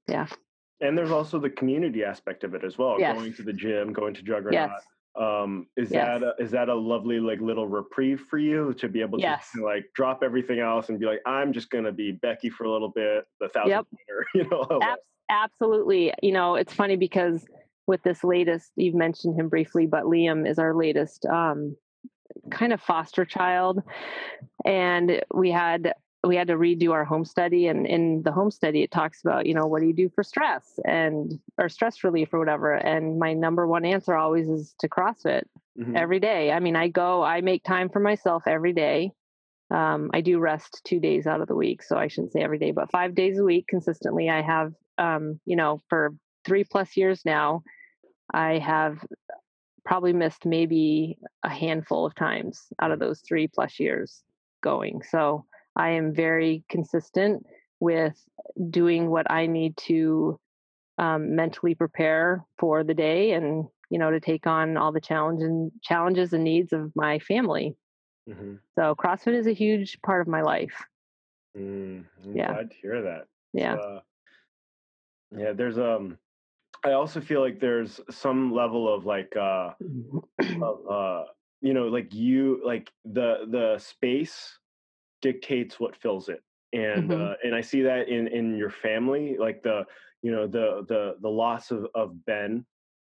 yeah. and there's also the community aspect of it as well Yes. going to the gym going to juggernaut Yes. Um is Yes. that a, is that a lovely like little reprieve for you to be able to Yes. like drop everything else and be like i'm just gonna be becky for a little bit the thousand Yep. meter, you know. Abs- absolutely. You know, it's funny because with this latest, you've mentioned him briefly, but Liam is our latest um, kind of foster child, and we had we had to redo our home study and in the home study it talks about you know what do you do for stress and or stress relief or whatever and my number one answer always is to crossfit Mhm. every day. I mean, I go, I make time for myself every day. Um, I do rest two days out of the week, so I shouldn't say every day, but five days a week consistently. I have, um, you know, for three plus years now, I have probably missed maybe a handful of times out of those three plus years going. So I am very consistent with doing what I need to um, mentally prepare for the day and you know to take on all the challenge and challenges and needs of my family. Mhm. so crossfit is a huge part of my life. Mm, Yeah. glad to hear that. Yeah. uh, yeah there's um i also feel like there's some level of like uh of uh you know like you like the the space dictates what fills it and Mhm. uh and i see that in in your family like the you know the the the loss of of ben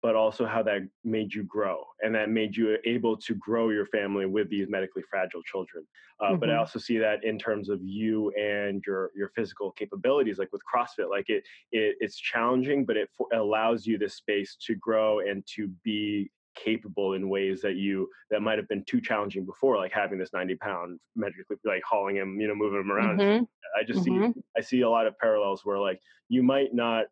but also how that made you grow and that made you able to grow your family with these medically fragile children uh, but i Mhm. also see that in terms of you and your your physical capabilities like with crossfit like it, it it's challenging but it for, allows you this space to grow and to be capable in ways that you that might have been too challenging before like having this 90 pound medically like hauling him you know moving him around Mhm. i just Mhm. see i see a lot of parallels where like you might not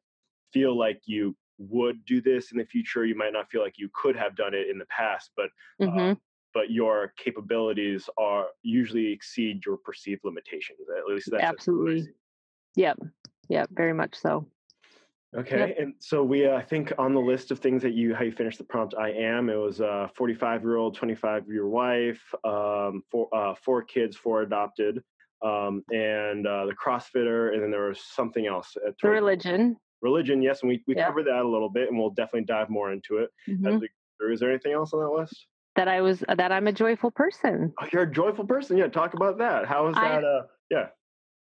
feel like you would do this in the future you might not feel like you could have done it in the past but Mhm. but your capabilities are usually exceed your perceived limitations at least that's Absolutely. yep yep very much so Okay, and so we, uh, I think, on the list of things that you, how you finished the prompt, I am. It was a 45 year old, 25 year wife, um, four, uh, four kids, four adopted, um, and uh, the CrossFitter, and then there was something else. At the religion Religion, yes, and we, we covered that a little bit, and we'll definitely dive more into it. Mhm. we through. Is there anything else on that list? that i was that i'm a joyful person Oh, you're a joyful person. Yeah, talk about that. How is I- that? Uh, yeah.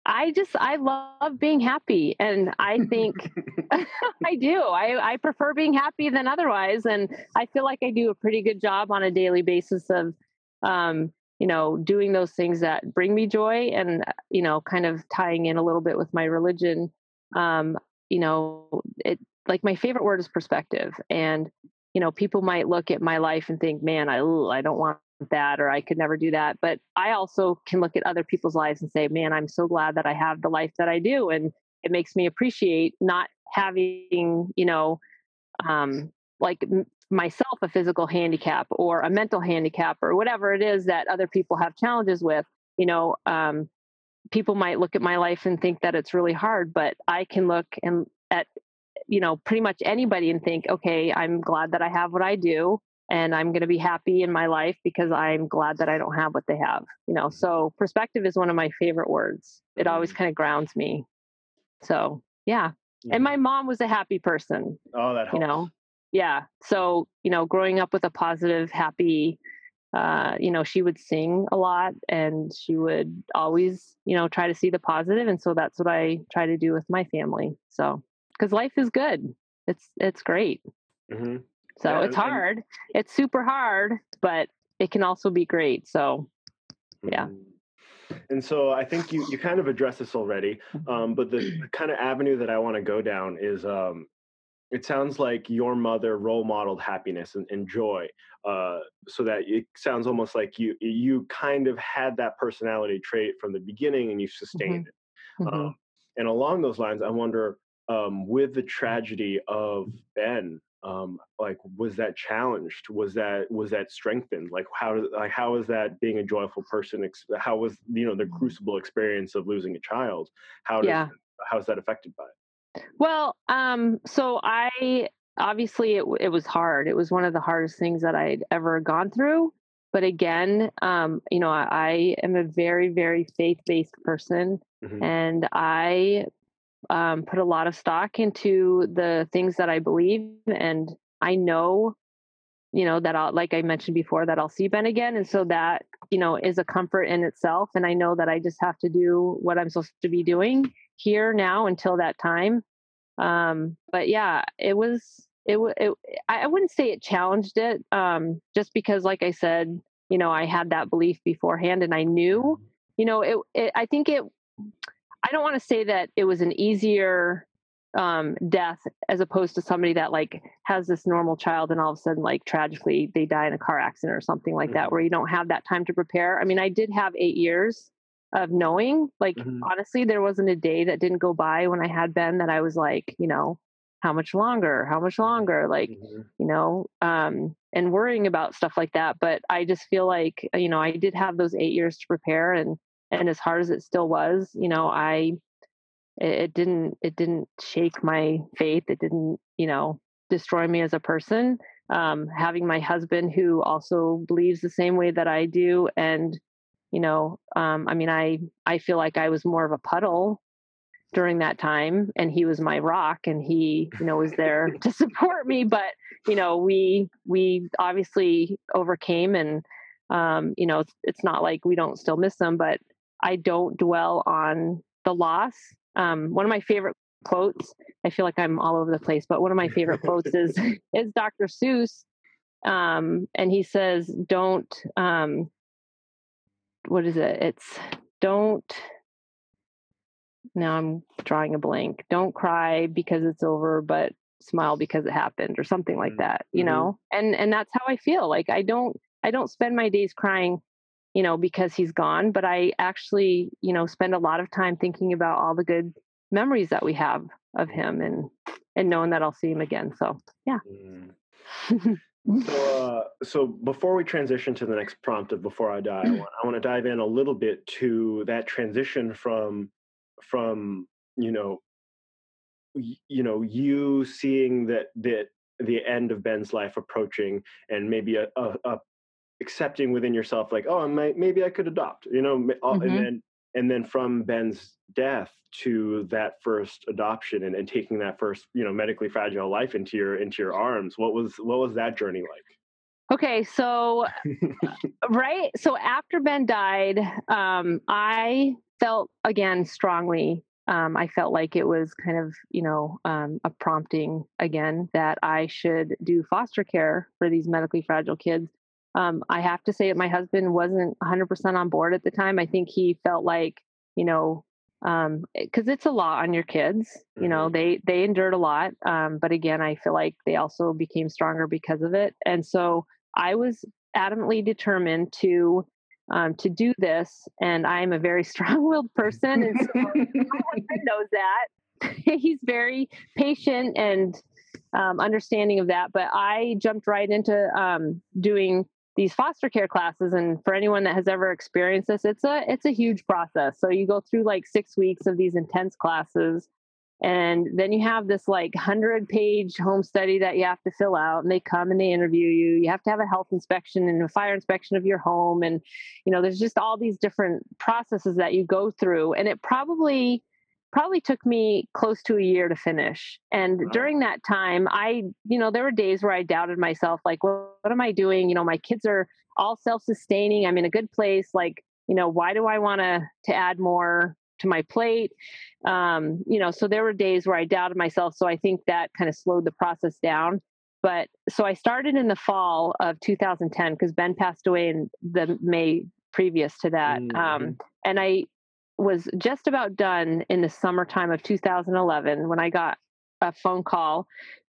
I just i love being happy and i think I do. I, I prefer being happy than otherwise. And I feel like I do a pretty good job on a daily basis of, um, you know, doing those things that bring me joy and, you know, kind of tying in a little bit with my religion. Um, you know, it like my favorite word is perspective. And, you know, people might look at my life and think, man, I, I don't want that or I could never do that. But I also can look at other people's lives and say, man, I'm so glad that I have the life that I do. And it makes me appreciate not having you know um like myself a physical handicap or a mental handicap or whatever it is that other people have challenges with you know um people might look at my life and think that it's really hard but i can look and at you know pretty much anybody and think okay i'm glad that i have what i do and i'm going to be happy in my life because i'm glad that i don't have what they have you know so perspective is one of my favorite words it always Mhm. kind of grounds me so yeah and my mom was a happy person oh, that helps. you know yeah so you know growing up with a positive happy uh, you know, she would sing a lot and she would always, you know, try to see the positive. And so that's what I try to do with my family. So, because life is good, it's it's great. Mm-hmm. So yeah, it's hard. And, it's super hard, but it can also be great. So, yeah. Mm-hmm. And so I think you, you kind of addressed this already, mm-hmm. um, but the, kind of avenue that I want to go down is um, it sounds like your mother role modeled happiness and, and joy uh, so that it sounds almost like you you kind of had that personality trait from the beginning and you sustained mm-hmm. it mm-hmm. Um, and along those lines i wonder um, with the tragedy of ben um, like was that challenged was that was that strengthened like how like how is that being a joyful person how was you know the mm-hmm. crucible experience of losing a child how does yeah. how is that affected by it well, um, so I obviously it, it was hard. It was one of the hardest things that I'd ever gone through. But again, um, you know, I, I, am a very, very faith based person, mm-hmm. and I um, put a lot of stock into the things that I believe, and I know, you know, that I'll, like I mentioned before, that I'll see Ben again, and so that you know is a comfort in itself. And I know that I just have to do what I'm supposed to be doing here now until that time. Um, but yeah, it was it, it I wouldn't say it challenged it um, just because like I said, you know, I had that belief beforehand and I knew, mm-hmm. you know, it, it I think it I don't want to say that it was an easier um, death as opposed to somebody that like has this normal child and all of a sudden like tragically they die in a car accident or something like that mm-hmm. where you don't have that time to prepare. I mean, I did have 8 years of knowing like mm-hmm. honestly there wasn't a day that didn't go by when i had ben that i was like you know how much longer how much longer like mm-hmm. you know um and worrying about stuff like that but i just feel like you know i did have those eight years to prepare and and as hard as it still was you know i it, didn't it didn't shake my faith it didn't you know destroy me as a person um having my husband who also believes the same way that i do and you know um, i mean i i feel like i was more of a puddle during that time and he was my rock and he you know was there to support me but you know we we obviously overcame and um, you know it's, it's not like we don't still miss them but i don't dwell on the loss um, one of my favorite quotes i feel like i'm all over the place but one of my favorite quotes is is dr seuss um, and he says don't um, what is it? It's don't now I'm drawing a blank. Don't cry because it's over, but smile because it happened or something like mm-hmm. that, you mm-hmm. know? And and that's how I feel. Like I don't I don't spend my days crying, you know, because he's gone, but I actually, you know, spend a lot of time thinking about all the good memories that we have of him and and knowing that I'll see him again. So, yeah. Mm. So, uh, so before we transition to the next prompt of "Before I Die," I want, I want to dive in a little bit to that transition from, from you know, you know, you seeing that that the end of Ben's life approaching, and maybe a, a, a accepting within yourself, like, oh, maybe I could adopt, you know, mm-hmm. and then and then from Ben's death to that first adoption and, and taking that first you know medically fragile life into your into your arms what was what was that journey like okay so right so after ben died um i felt again strongly um, I felt like it was kind of, you know, um, a prompting again that I should do foster care for these medically fragile kids. Um, I have to say that my husband wasn't 100% on board at the time. I think he felt like, you know, um because it's a lot on your kids you know mm-hmm. they they endured a lot um but again i feel like they also became stronger because of it and so i was adamantly determined to um to do this and i'm a very strong-willed person and so my husband knows that he's very patient and um, understanding of that but i jumped right into um doing these foster care classes and for anyone that has ever experienced this it's a it's a huge process. So you go through like six weeks of these intense classes and then you have this like 100 page home study that you have to fill out and they come and they interview you. You have to have a health inspection and a fire inspection of your home and you know there's just all these different processes that you go through and it probably probably took me close to a year to finish. And wow. during that time, I, you know, there were days where I doubted myself, like, well, what am I doing? You know, my kids are all self-sustaining. I'm in a good place. Like, you know, why do I want to to add more to my plate? Um, you know, so there were days where I doubted myself. So I think that kind of slowed the process down. But so I started in the fall of 2010 because Ben passed away in the May previous to that. Mm-hmm. Um, and I was just about done in the summertime of 2011 when I got a phone call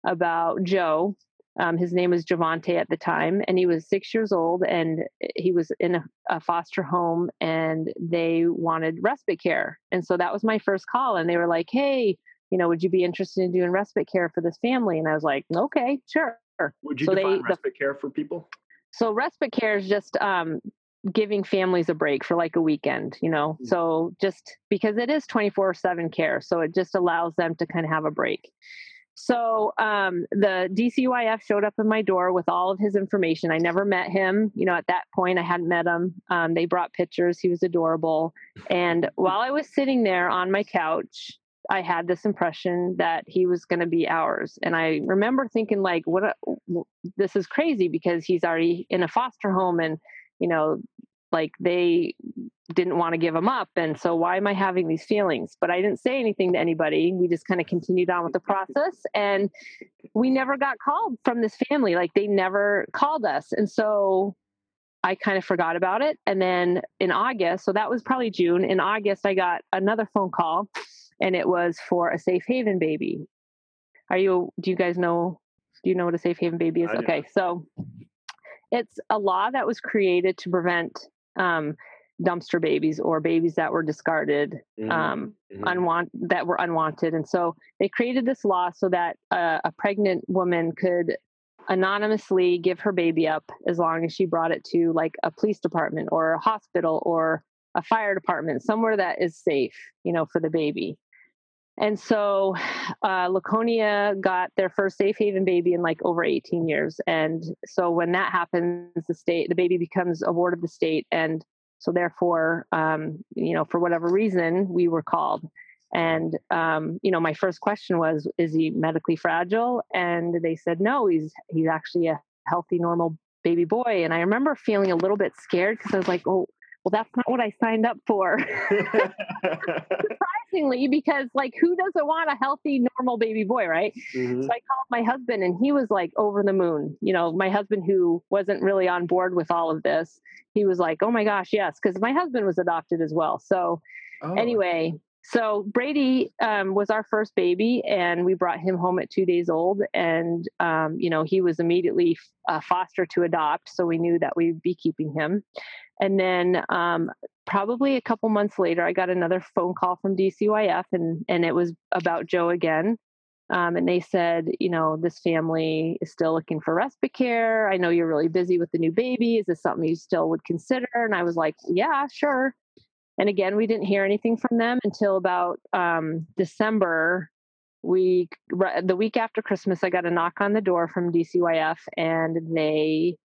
about Joe. Um, his name was Javante at the time, and he was six years old, and he was in a, a, foster home, and they wanted respite care. And so that was my first call, and they were like, "Hey, you know, would you be interested in doing respite care for this family?" And I was like, "Okay, sure." Would you so define they, respite the, care for people? So respite care is just um, giving families a break for like a weekend, you know. Mm-hmm. So just because it is 24/7 care, so it just allows them to kind of have a break. So um, the DCYF showed up in my door with all of his information. I never met him. You know, at that point, I hadn't met him. Um, they brought pictures. He was adorable. And while I was sitting there on my couch, I had this impression that he was going to be ours. And I remember thinking, like, what? A, this is crazy because he's already in a foster home and you know, like they didn't want to give him up. And so why am I having these feelings? But I didn't say anything to anybody. We just kind of continued on with the process. And we never got called from this family. Like they never called us. And so I kind of forgot about it. And then in August, so that was probably June, in August, I got another phone call and it was for a safe haven baby. Are you, do you guys know, do you know what a safe haven baby is? Okay. So it's a law that was created to prevent um, dumpster babies or babies that were discarded, mm-hmm. Um, mm-hmm. unwanted that were unwanted, and so they created this law so that uh, a pregnant woman could anonymously give her baby up as long as she brought it to like a police department or a hospital or a fire department somewhere that is safe you know for the baby and so uh, Laconia got their first safe haven baby in like over 18 years. And so when that happens, the state, the baby becomes a ward of the state. And so therefore, um, you know, for whatever reason, we were called. And, um, you know, my first question was, is he medically fragile? And they said, no, he's, he's actually a healthy, normal baby boy. And I remember feeling a little bit scared because I was like, oh, well, that's not what I signed up for. Surprisingly, because like who doesn't want a healthy, normal baby boy, right? Mm-hmm. So I called my husband and he was like over the moon. You know, my husband who wasn't really on board with all of this, he was like, oh my gosh, yes, because my husband was adopted as well. So oh. anyway, so Brady um, was our first baby, and we brought him home at two days old. And um, you know, he was immediately uh, foster to adopt, so we knew that we'd be keeping him. And then um, probably a couple months later, I got another phone call from DCYF, and and it was about Joe again. Um, and they said, you know, this family is still looking for respite care. I know you're really busy with the new baby. Is this something you still would consider? And I was like, yeah, sure. And again, we didn't hear anything from them until about um, December. We the week after Christmas, I got a knock on the door from DCYF, and they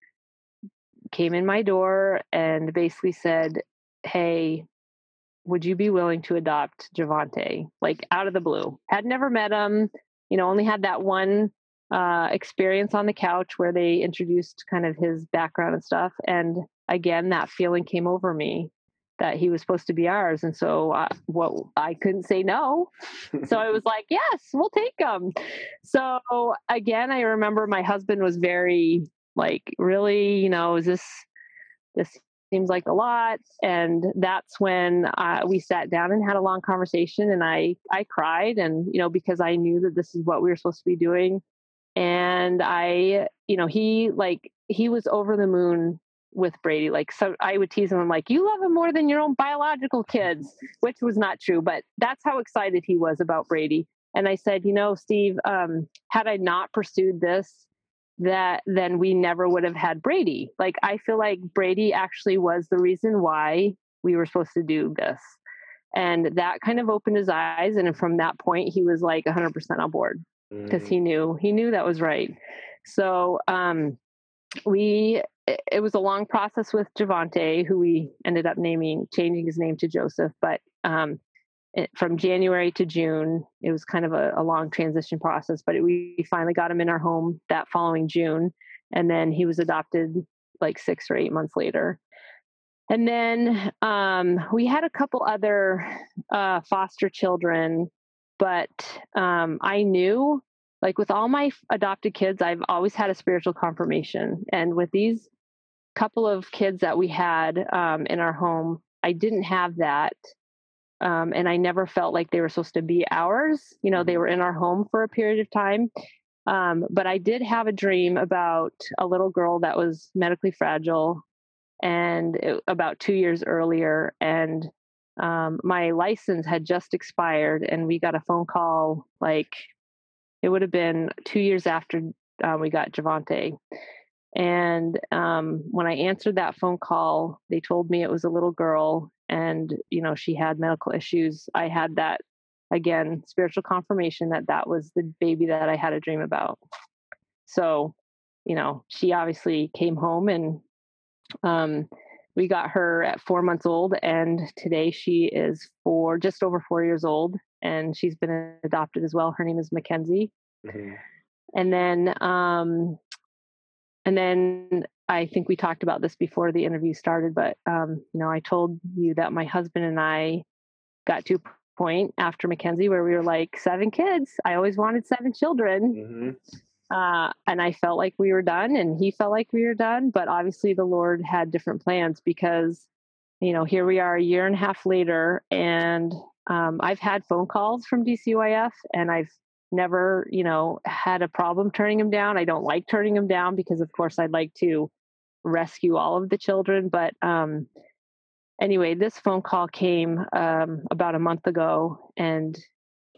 came in my door and basically said, Hey, would you be willing to adopt Javante? Like out of the blue. Had never met him, you know, only had that one uh, experience on the couch where they introduced kind of his background and stuff. And again, that feeling came over me that he was supposed to be ours. And so I, uh, what I couldn't say no. so I was like, yes, we'll take him. So again, I remember my husband was very like really you know is this this seems like a lot and that's when uh, we sat down and had a long conversation and i i cried and you know because i knew that this is what we were supposed to be doing and i you know he like he was over the moon with brady like so i would tease him I'm like you love him more than your own biological kids which was not true but that's how excited he was about brady and i said you know steve um, had i not pursued this that then we never would have had Brady. Like I feel like Brady actually was the reason why we were supposed to do this. And that kind of opened his eyes and from that point he was like 100% on board because mm. he knew he knew that was right. So um we it was a long process with Javante, who we ended up naming, changing his name to Joseph. But um, it, from January to June. It was kind of a, a long transition process, but it, we finally got him in our home that following June. And then he was adopted like six or eight months later. And then um, we had a couple other uh, foster children, but um, I knew, like with all my adopted kids, I've always had a spiritual confirmation. And with these couple of kids that we had um, in our home, I didn't have that. Um, and I never felt like they were supposed to be ours. You know, they mm-hmm. were in our home for a period of time. Um, but I did have a dream about a little girl that was medically fragile and it, about two years earlier. And um, my license had just expired, and we got a phone call like it would have been two years after uh, we got Javante. And um, when I answered that phone call, they told me it was a little girl and, you know, she had medical issues. I had that, again, spiritual confirmation that that was the baby that I had a dream about. So, you know, she obviously came home and um, we got her at four months old, and today she is four, just over four years old, and she's been adopted as well. Her name is Mackenzie. Mm-hmm. And then, um, and then I think we talked about this before the interview started, but um, you know, I told you that my husband and I got to a point after Mackenzie where we were like seven kids. I always wanted seven children. Mm-hmm. Uh, and I felt like we were done, and he felt like we were done. But obviously, the Lord had different plans because, you know, here we are a year and a half later, and um, I've had phone calls from DCYF, and I've never, you know, had a problem turning them down. I don't like turning them down because, of course, I'd like to rescue all of the children. But um, anyway, this phone call came um, about a month ago, and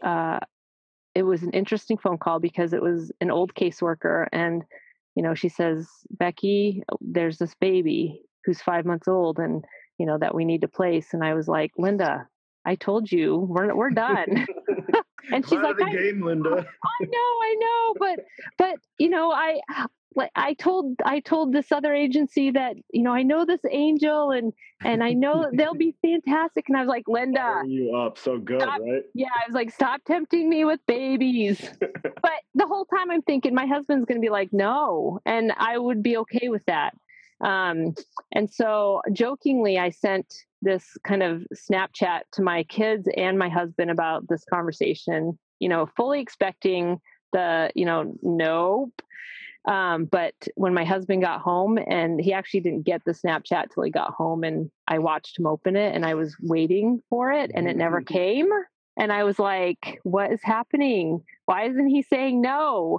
uh, it was an interesting phone call because it was an old caseworker and you know she says becky oh, there's this baby who's five months old and you know that we need to place. And i was like linda i told you we're, we're done. And she's like I, game linda. i know i know but but you know i like I told I told this other agency that you know I know this angel and and I know they'll be fantastic. And I was like Linda you up. So good stop, right? Yeah I was like stop tempting me with babies. But the whole time I'm thinking my husband's gonna be like no. And I would be okay with that. Um and so jokingly I sent this kind of Snapchat to my kids and my husband about this conversation you know fully expecting the you know nope um, but when my husband got home, and he actually didn't get the Snapchat till he got home, and I watched him open it, and I was waiting for it, and it never mm-hmm. came. And I was like, what is happening? Why isn't he saying no?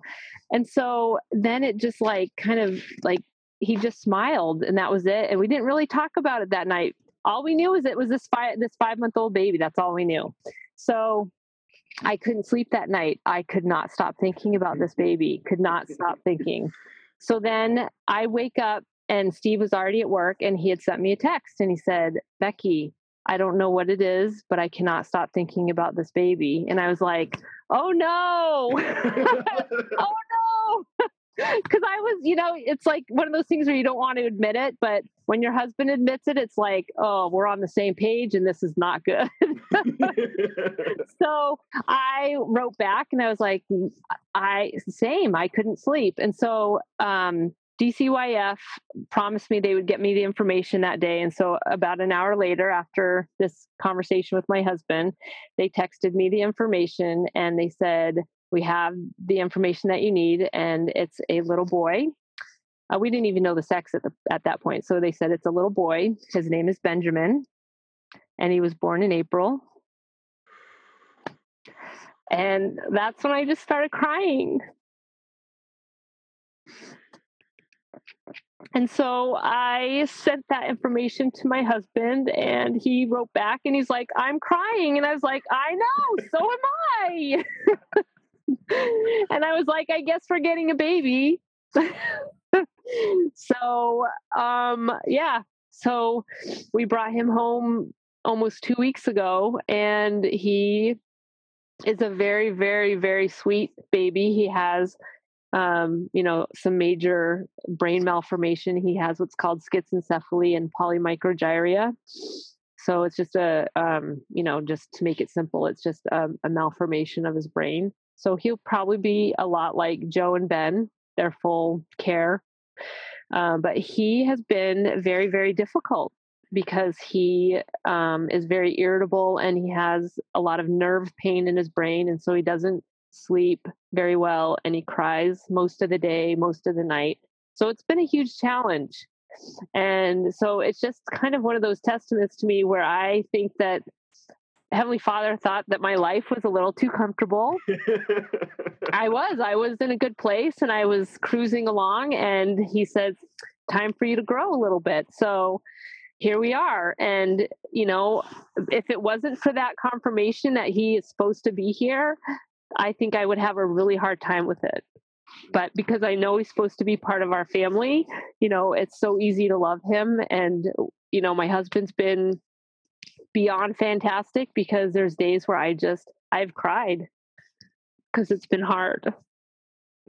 And so then it just like kind of like he just smiled and that was it. And we didn't really talk about it that night. All we knew is it was this five this five month old baby. That's all we knew. So I couldn't sleep that night. I could not stop thinking about this baby, could not stop thinking. So then I wake up and Steve was already at work and he had sent me a text and he said, Becky, I don't know what it is, but I cannot stop thinking about this baby. And I was like, oh no, oh no because I was, you know, it's like one of those things where you don't want to admit it, but when your husband admits it, it's like, oh, we're on the same page and this is not good. so I wrote back and I was like, I same, I couldn't sleep. And so um, DCYF promised me they would get me the information that day. And so about an hour later, after this conversation with my husband, they texted me the information and they said, we have the information that you need and it's a little boy uh, we didn't even know the sex at the at that point so they said it's a little boy his name is benjamin and he was born in april and that's when i just started crying and so I sent that information to my husband, and he wrote back and he's like, I'm crying. And I was like, I know, so am I. and I was like, I guess we're getting a baby. so, um, yeah. So we brought him home almost two weeks ago, and he is a very, very, very sweet baby. He has, um, you know, some major brain malformation. He has what's called schizencephaly and polymicrogyria. So it's just a, um, you know, just to make it simple, it's just a, a malformation of his brain. So he'll probably be a lot like Joe and Ben, their full care. Uh, but he has been very, very difficult because he um, is very irritable and he has a lot of nerve pain in his brain. And so he doesn't sleep very well and he cries most of the day, most of the night. So it's been a huge challenge. And so it's just kind of one of those testaments to me where I think that Heavenly Father thought that my life was a little too comfortable. I was. I was in a good place and I was cruising along, and he said, Time for you to grow a little bit. So here we are. And, you know, if it wasn't for that confirmation that he is supposed to be here, I think I would have a really hard time with it. But because I know he's supposed to be part of our family, you know, it's so easy to love him. And, you know, my husband's been beyond fantastic because there's days where I just, I've cried because it's been hard.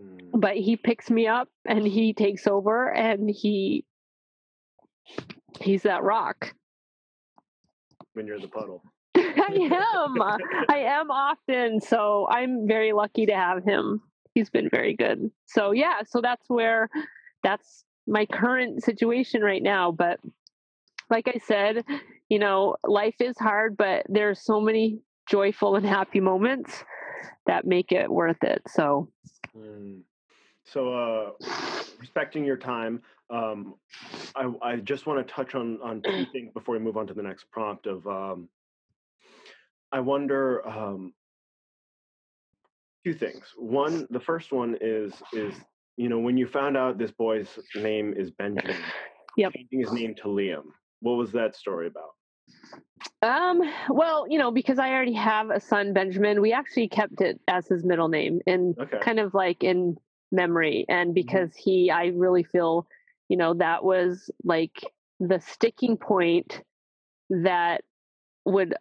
Mm. But he picks me up and he takes over and he, he's that rock. When you're in the puddle. I am. I am often. So I'm very lucky to have him. He's been very good. So yeah, so that's where that's my current situation right now. But like I said, you know, life is hard, but there's so many joyful and happy moments that make it worth it. So mm. So, uh, respecting your time, um, I, I, just want to touch on on two things before we move on to the next prompt. Of um, I wonder um, two things. One, the first one is is you know when you found out this boy's name is Benjamin, yep. changing his name to Liam. What was that story about? Um, well, you know, because I already have a son, Benjamin, we actually kept it as his middle name and okay. kind of like in memory. And mm-hmm. because mm-hmm. he, I really feel, you know, that was like the sticking point that would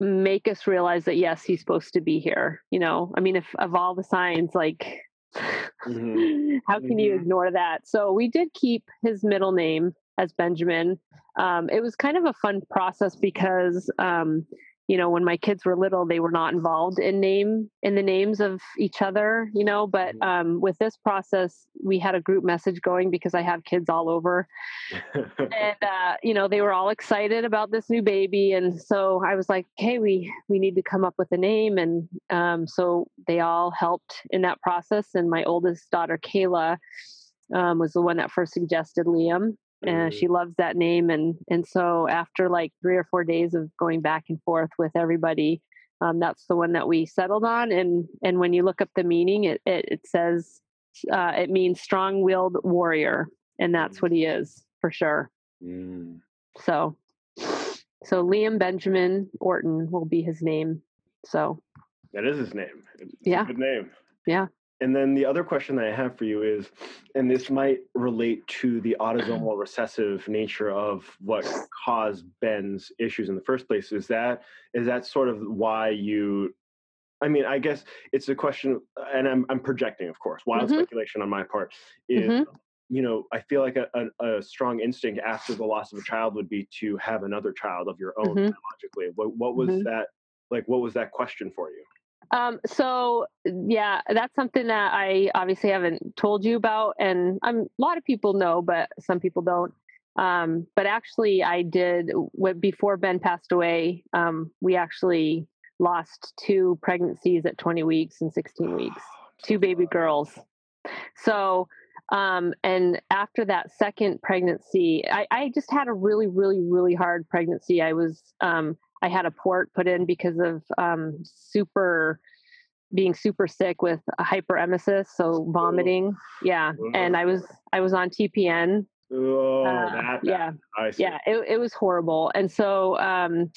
make us realize that yes he's supposed to be here you know i mean if of all the signs like mm-hmm. how can mm-hmm. you ignore that so we did keep his middle name as benjamin. Um, it was kind of a fun process because um, you know when my kids were little they were not involved in name in the names of each other you know but mm-hmm. um, with this process we had a group message going because i have kids all over. And uh, you know they were all excited about this new baby and so i was like hey we we need to come up with a name and um, so they all helped in that process and my oldest daughter kayla um, was the one that first suggested liam and she loves that name and and so after like three or four days of going back and forth with everybody um, that's the one that we settled on and and when you look up the meaning it it, it says uh, it means strong-willed warrior and that's what he is for sure. Mm. so so liam benjamin orton will be his name so that is his name. It's yeah. good name. Yeah and then the other question that I have for you is, and this might relate to the autosomal recessive nature of what caused Ben's issues in the first place. Is that is that sort of why you? I mean, I guess it's a question, and I'm I'm projecting, of course, wild mm-hmm. speculation on my part. Is mm-hmm. you know, I feel like a, a, a, strong instinct after the loss of a child would be to have another child of your own mm-hmm. biologically. What what was mm-hmm. that like? What was that question for you? Um, so yeah, that's something that I obviously haven't told you about, and I'm, a lot of people know, but some people don't. Um, but actually, I did before Ben passed away. Um, we actually lost two pregnancies at 20 weeks and 16 weeks, two baby girls. So, um, and after that second pregnancy, I, I, just had a really, really, really hard pregnancy. I was um, I had a port put in because of um, super being super sick with hyperemesis, so vomiting. Yeah, and I was I was on TPN. Oh, uh, that, yeah, yeah, it it was horrible, and so um,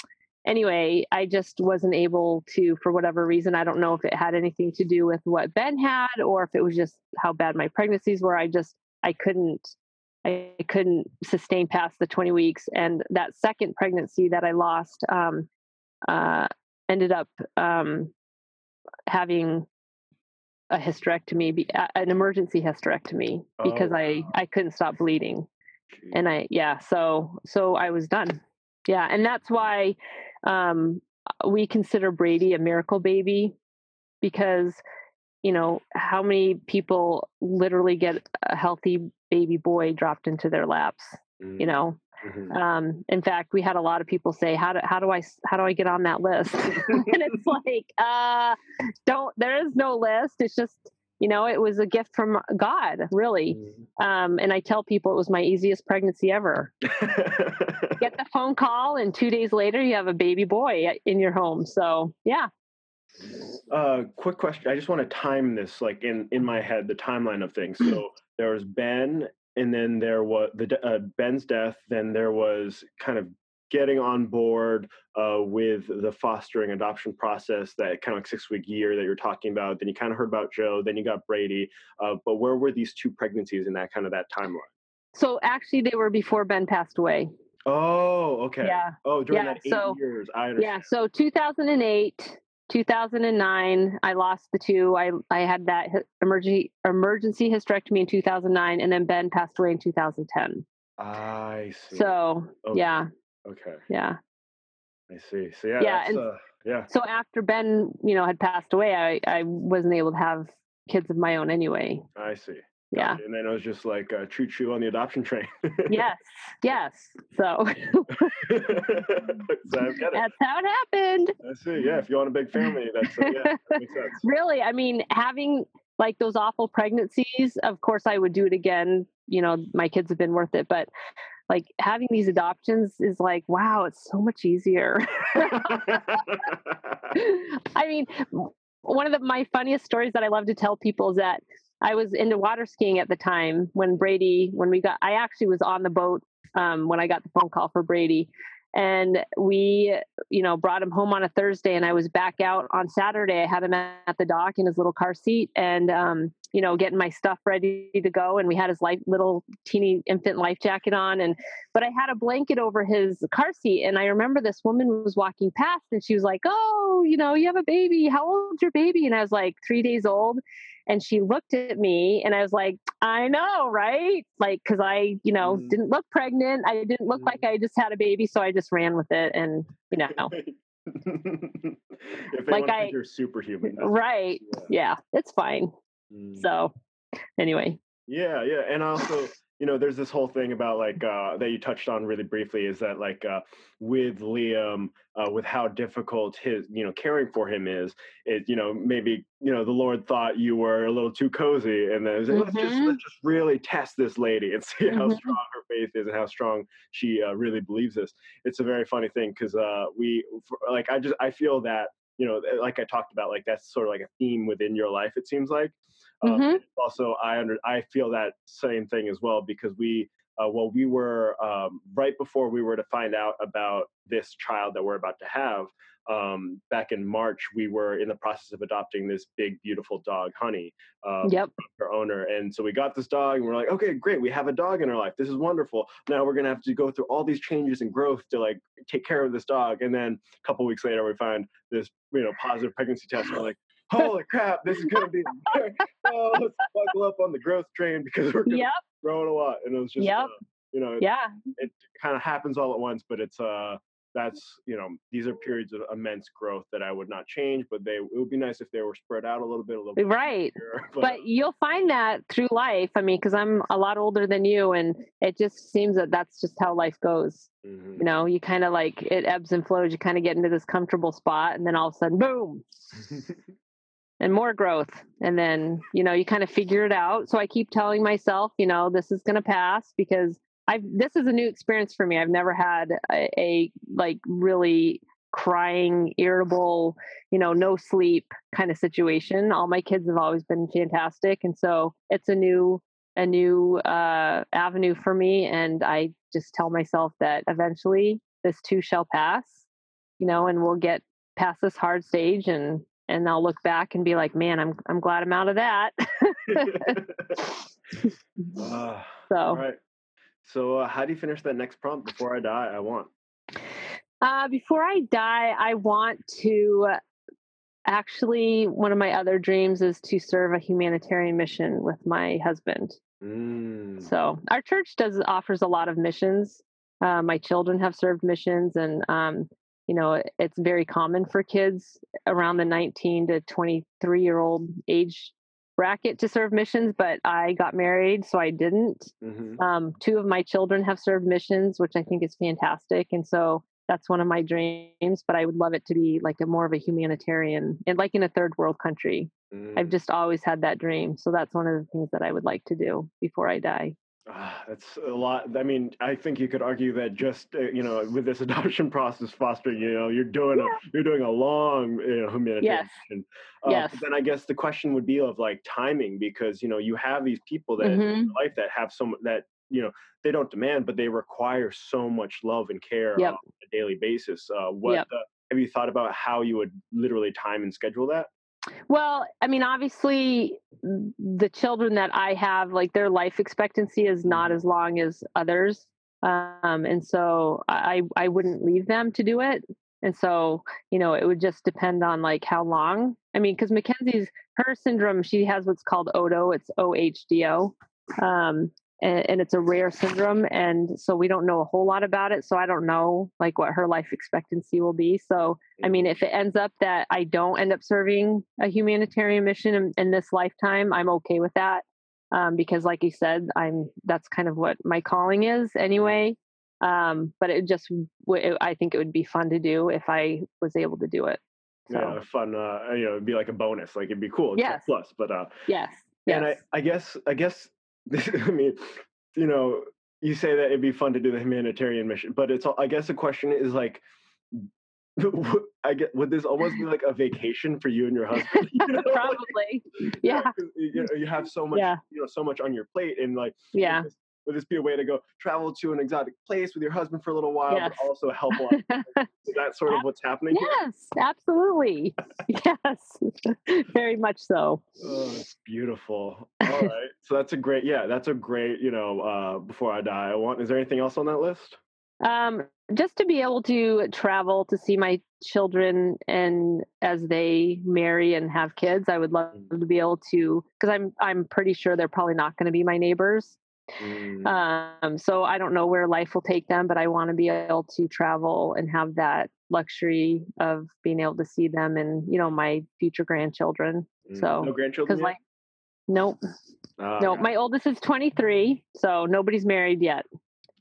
anyway, I just wasn't able to, for whatever reason. I don't know if it had anything to do with what Ben had, or if it was just how bad my pregnancies were. I just I couldn't I couldn't sustain past the 20 weeks. And that second pregnancy that I lost um, uh, ended up um, having a hysterectomy, an emergency hysterectomy, because oh, I I couldn't stop bleeding, and I yeah, so so I was done. Yeah, and that's why um, we consider Brady a miracle baby because you know, how many people literally get a healthy baby boy dropped into their laps, Mm, you know? mhm. Um, in fact, we had a lot of people say, "How do how do I how do I get on that list?" and it's like, uh, don't. There is no list. It's just you know, it was a gift from God, really. Mm. Um, and I tell people it was my easiest pregnancy ever. Get the phone call, and two days later, you have a baby boy in your home. So yeah, uh, quick question. I just want to time this, like in in my head, the timeline of things. So there was Ben, and then there was the uh, Ben's death. Then there was kind of getting on board uh, with the fostering adoption process, that kind of like six week year that you're talking about. Then you kind of heard about Joe. Then you got Brady. Uh, but where were these two pregnancies in that kind of that timeline? so actually, they were before Ben passed away. Oh, okay. Yeah. Oh, during Yeah, that eight so- years, I Yeah. So 2008, 2009, I lost the two. I I had that emergency emergency hysterectomy in 2009, and then Ben passed away in 2010. I see. So Okay. yeah, okay, yeah. I see. So yeah, Yeah, that's, and- uh, yeah. So after Ben, you know, had passed away, I I wasn't able to have kids of my own anyway. I see. Yeah. And then it was just like uh, choo choo on the adoption train. yes. Yes. So so I get it. that's how it happened. I see. Yeah. If you want a big family, that's uh, yeah, that makes sense. really i mean having like those awful pregnancies of course i would do it again you know my kids have been worth it but like having these adoptions is like wow it's so much easier i mean one of the, my funniest stories that i love to tell people is that i was into water skiing at the time when brady when we got i actually was on the boat um, when i got the phone call for brady. And we you know brought him home on a thursday and i was back out on saturday. I had him at the dock in his little car seat and um, you know getting my stuff ready to go and we had his life little teeny infant life jacket on and but i had a blanket over his car seat and i remember this woman was walking past and she was like oh you know you have a baby. How old's your baby? And i was like three days old. And she looked at me and i was like i know right? Like because i you know Mhm. didn't look pregnant. I didn't look like i just had a baby so i just ran with it and you know. If they Like I, you're superhuman, right. yeah it's fine Mm. so anyway Yeah, yeah, and also, you know, there's this whole thing about like uh, that you touched on really briefly is that like uh, with Liam, uh, with how difficult his, you know, caring for him is, it, you know, maybe you know the Lord thought you were a little too cozy, and then like, let's just Mhm. let's just really test this lady and see how Mhm. strong her faith is and how strong she uh, really believes this. It's a very funny thing because uh, we, for, like, I just I feel that you know, like I talked about, like that's sort of like a theme within your life. It seems like. Um, Mhm. also i under i feel that same thing as well because we uh, well we were um, right before we were to find out about this child that we're about to have um, back in march we were in the process of adopting this big beautiful dog honey um, yep. her owner and so we got this dog and we're like okay great we have a dog in our life this is wonderful now we're gonna have to go through all these changes and growth to like take care of this dog and then a couple weeks later we find this you know positive pregnancy test and we're like holy crap this is gonna be oh, let's buckle up on the growth train because we're yep. grow a lot and it was just Yep. uh, you know yeah. it kind of happens all at once but it's uh that's you know these are periods of immense growth that i would not change but they it would be nice if they were spread out a little bit a little bit right. bigger, but you'll find that through life i mean because i'm a lot older than you and it just seems that that's just how life goes. Mhm. you know you kind of like it ebbs and flows you kind of get into this comfortable spot and then all of a sudden boom and more growth. And then you know you kind of figure it out. So i keep telling myself you know this is going to pass because i've this is a new experience for me. I've never had a, a like really crying irritable you know no sleep kind of situation. All my kids have always been fantastic. And so it's a new a new uh, avenue for me. And i just tell myself that eventually this too shall pass you know and we'll get past this hard stage and and I'll look back and be like, man, I'm I'm glad I'm out of that. Ah, so, right so uh, how do you finish that next prompt before i die i want uh, before I die, I want to actually one of my other dreams is to serve a humanitarian mission with my husband. Mm. So our church does offers a lot of missions. Uh, my children have served missions, and um, you know, it's very common for kids around the 19 to 23 year old age bracket to serve missions, but I got married, so I didn't. Mm-hmm. Um, two of my children have served missions, which I think is fantastic. And so that's one of my dreams, but I would love it to be like a more of a humanitarian and like in a third world country. Mm-hmm. I've just always had that dream. So that's one of the things that I would like to do before I die. Ah, that's a lot. I mean, I think you could argue that just uh, you know, with this adoption process fostering, you know, you're doing a you're doing a long you know humanitarian Yes. Uh, Yes. Then I guess the question would be of like timing because you know you have these people that in Mhm. your life that have some that you know they don't demand but they require so much love and care Yep. on a daily basis. Uh, what Yep. uh, have you thought about how you would literally time and schedule that? Well, I mean, obviously, the children that I have, like their life expectancy is not as long as others, um, and so I I wouldn't leave them to do it. And so, you know, it would just depend on like how long. I mean, because Mackenzie's her syndrome, she has what's called Ohdo. It's O H D O, um, and, and it's a rare syndrome, and so we don't know a whole lot about it. So I don't know like what her life expectancy will be. So I mean, if it ends up that I don't end up serving a humanitarian mission in, in this lifetime, I'm okay with that. Um, because, like you said, I'm that's kind of what my calling is anyway. Um, but it just, it, I think it would be fun to do if I was able to do it. So, Yeah, fun. Uh, you know, it'd be like a bonus. Like it'd be cool. Yes. plus, but uh, yes, yes, And I, I guess, I guess, I mean, you know, you say that it'd be fun to do the humanitarian mission, but it's, all I guess the question is like, I get, would this almost be like a vacation for you and your husband? You know, probably. Yeah, 'cause you, know, you have so much, Yeah. you know, so much on your plate, and like, would yeah. this, would this be a way to go travel to an exotic place with your husband for a little while, Yes. but also help? Out? Is that sort of what's happening? here? yes, absolutely. Yes, very much so. Oh, it's beautiful. All right. So that's a great, yeah, that's a great, you know, uh, before I die, I want, is there anything else on that list? Um, just to be able to travel to see my children and as they marry and have kids, I would love to be able to because I'm I'm pretty sure they're probably not going to be my neighbors. Mm, Um, so I don't know where life will take them, but I want to be able to travel and have that luxury of being able to see them and you know my future grandchildren. mm. so, no grandchildren? Because like, nope, Ah, no, my oldest is 23, so nobody's married yet.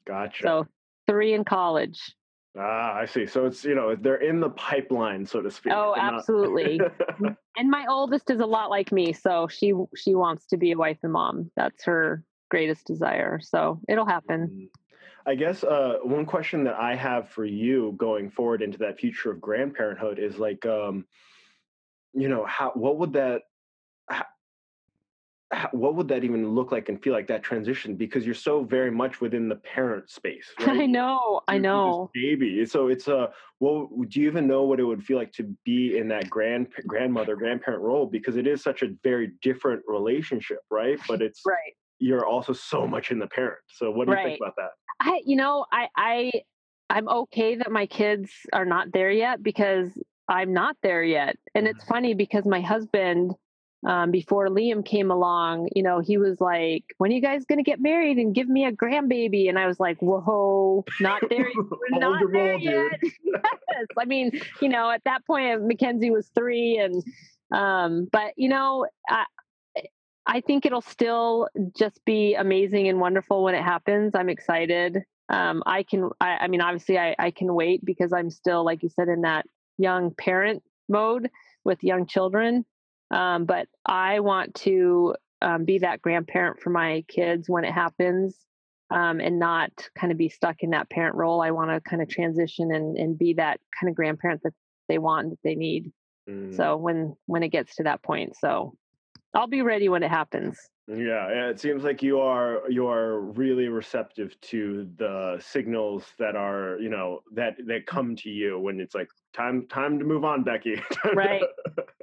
Gotcha. So three in college. ah, I see. So it's, you know, they're in the pipeline, so to speak. Oh, They're not- absolutely. and my oldest is a lot like me so she she wants to be a wife and mom that's her greatest desire so it'll happen Mm. I guess uh, one question that I have for you going forward into that future of grandparenthood is like, um, you know, how what would that, what would that even look like and feel like that transition? Because you're so very much within the parent space. Right? i know i know baby. So it's uh, a. Well, do you even know what it would feel like to be in that grand grandmother grandparent role? Because it is such a very different relationship, right? But it's right you're also so much in the parent. So what do you Right. think about that? i you know i i i'm okay that my kids are not there yet because i'm not there yet and it's mm-hmm. funny because my husband um, before Liam came along, you know, he was like, "When are you guys going to get married and give me a grandbaby?" And I was like, "Whoa, not there, not there yet." yes, I mean, you know, at that point, Mackenzie was three, and um, but you know, I, I think it'll still just be amazing and wonderful when it happens. I'm excited. Um, I can, I, I mean, obviously, I, I can wait because I'm still, like you said, in that young parent mode with young children. Um, but I want to um, be that grandparent for my kids when it happens um, and not kind of be stuck in that parent role. I want to kind of transition and, and be that kind of grandparent that they want and that they need. Mm. So when when it gets to that point, so I'll be ready when it happens. Yeah, it seems like you are you are really receptive to the signals that are you know that that come to you when it's like time time to move on, Becky. Right.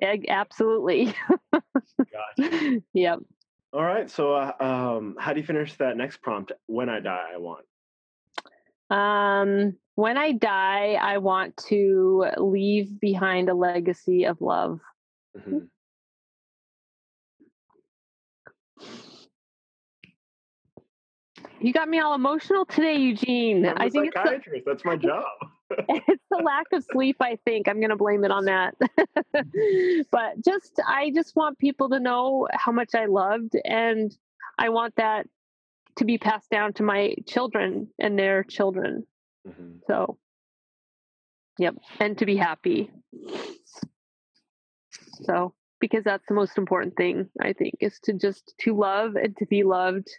Absolutely. Gotcha. yep. All right. So, uh, um, how do you finish that next prompt? When I die, I want. Um, when I die, I want to leave behind a legacy of love. Mhm. You got me all emotional today, Eugene. I'm I think it's so, psychiatrist. That's my job. it's the lack of sleep, I think. I'm going to blame it on that. but just, I just want people to know how much I loved. And I want that to be passed down to my children and their children. Mm-hmm. So, yep. And to be happy. So, because that's the most important thing, I think, is to just to love and to be loved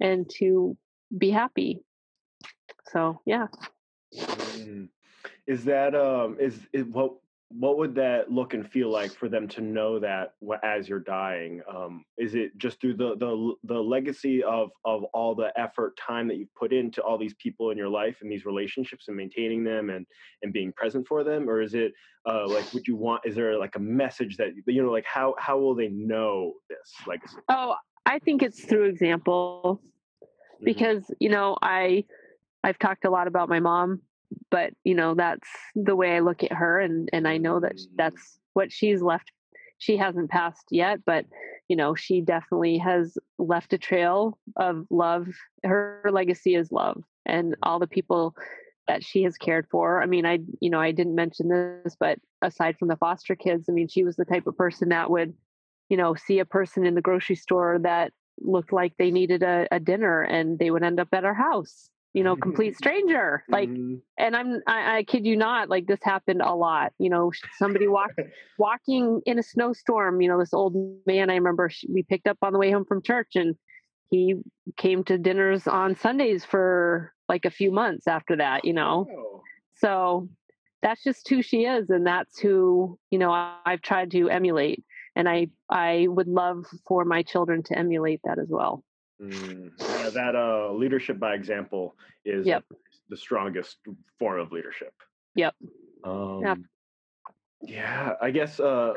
and to be happy. So, yeah. Mm. Is that um is, is what what would that look and feel like for them to know that as you're dying um, is it just through the, the the legacy of of all the effort time that you've put into all these people in your life and these relationships and maintaining them and and being present for them or is it uh, like would you want is there like a message that you know like how how will they know this legacy oh i think it's through example mm-hmm. because you know i i've talked a lot about my mom but you know that's the way i look at her and and i know that mm. that's what she's left she hasn't passed yet but you know she definitely has left a trail of love her legacy is love and all the people that she has cared for i mean i you know i didn't mention this but aside from the foster kids i mean she was the type of person that would you know see a person in the grocery store that looked like they needed a, a dinner and they would end up at our house you know, complete stranger. Like, mm-hmm. and I'm, I, I, kid you not, like this happened a lot. You know, somebody walk, walking in a snowstorm. You know, this old man. I remember we picked up on the way home from church, and he came to dinners on Sundays for like a few months after that. You know, oh. so that's just who she is, and that's who you know I've tried to emulate, and I I would love for my children to emulate that as well. Mm, yeah, that uh, leadership by example is yep. the strongest form of leadership. Yep. Um, yeah. Yeah, I guess uh,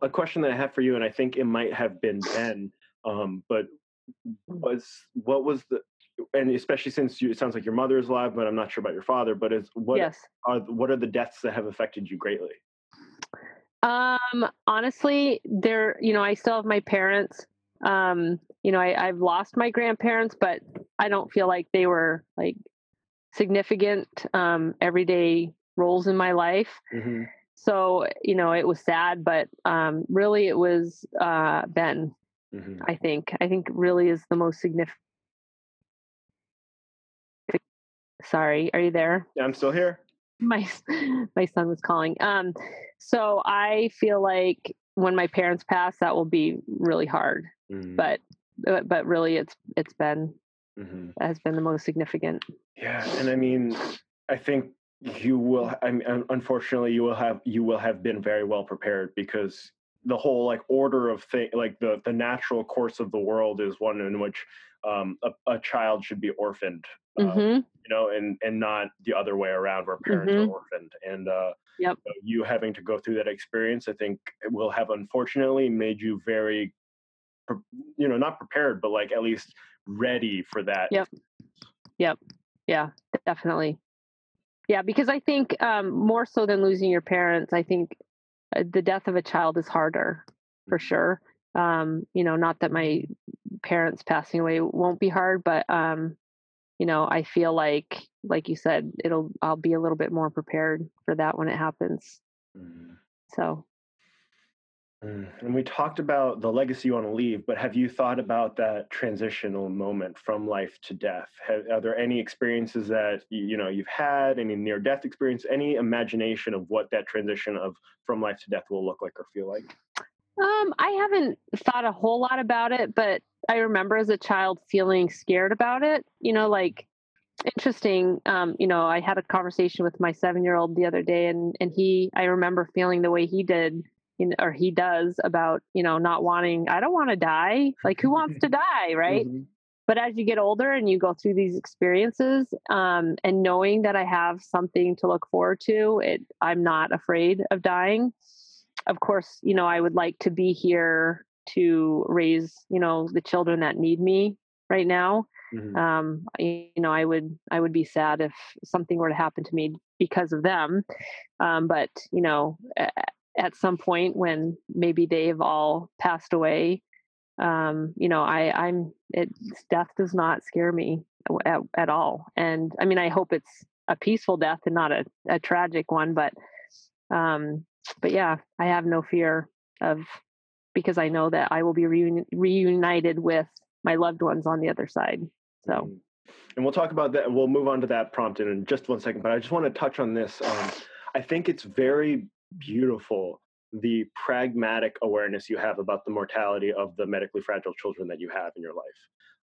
a question that I have for you, and I think it might have been Ben, um, but was what was the and especially since you, it sounds like your mother is alive, but I'm not sure about your father. But is what yes. are what are the deaths that have affected you greatly? Um, honestly, there, you know, I still have my parents. Um, you know, I, I've lost my grandparents, but I don't feel like they were like significant um, everyday roles in my life. Mm-hmm. So, you know, it was sad, but um, really it was uh, Ben, mm-hmm. I think. I think really is the most significant. Sorry, are you there? Yeah, I'm still here. My my son was calling. Um, so I feel like when my parents pass, that will be really hard. Mm-hmm. But but, but really it's it's been mm-hmm. has been the most significant yeah and i mean i think you will i mean unfortunately you will have you will have been very well prepared because the whole like order of thing like the the natural course of the world is one in which um, a, a, child should be orphaned um, mm-hmm. you know and and not the other way around where parents mm-hmm. are orphaned and uh yep. you having to go through that experience i think will have unfortunately made you very you know not prepared but like at least ready for that yep yep yeah definitely yeah because i think um more so than losing your parents i think the death of a child is harder for mm-hmm. sure um you know not that my parents passing away won't be hard but um you know i feel like like you said it'll i'll be a little bit more prepared for that when it happens mm. so and we talked about the legacy you want to leave, but have you thought about that transitional moment from life to death? Have, are there any experiences that you know you've had, any near-death experience, any imagination of what that transition of from life to death will look like or feel like? Um, I haven't thought a whole lot about it, but I remember as a child feeling scared about it. You know, like interesting. Um, you know, I had a conversation with my seven-year-old the other day, and and he, I remember feeling the way he did you know, or he does about you know not wanting i don't want to die. Like who wants to die right? Mm-hmm. but as you get older and you go through these experiences um, and knowing that i have something to look forward to it i'm not afraid of dying. Of course you know i would like to be here to raise you know the children that need me right now. Mm-hmm. um, you know i would i would be sad if something were to happen to me because of them. Um, but you know at some point when maybe they've all passed away um you know i i'm it death does not scare me at, at all and i mean i hope it's a peaceful death and not a, a tragic one. But um, but yeah, I have no fear of because I know that I will be reuni- reunited with my loved ones on the other side. So. Mm-hmm. And we'll talk about that. We'll move on to that prompt in just one second. But I just want to touch on this. Um, I think it's very beautiful the pragmatic awareness you have about the mortality of the medically fragile children that you have in your life.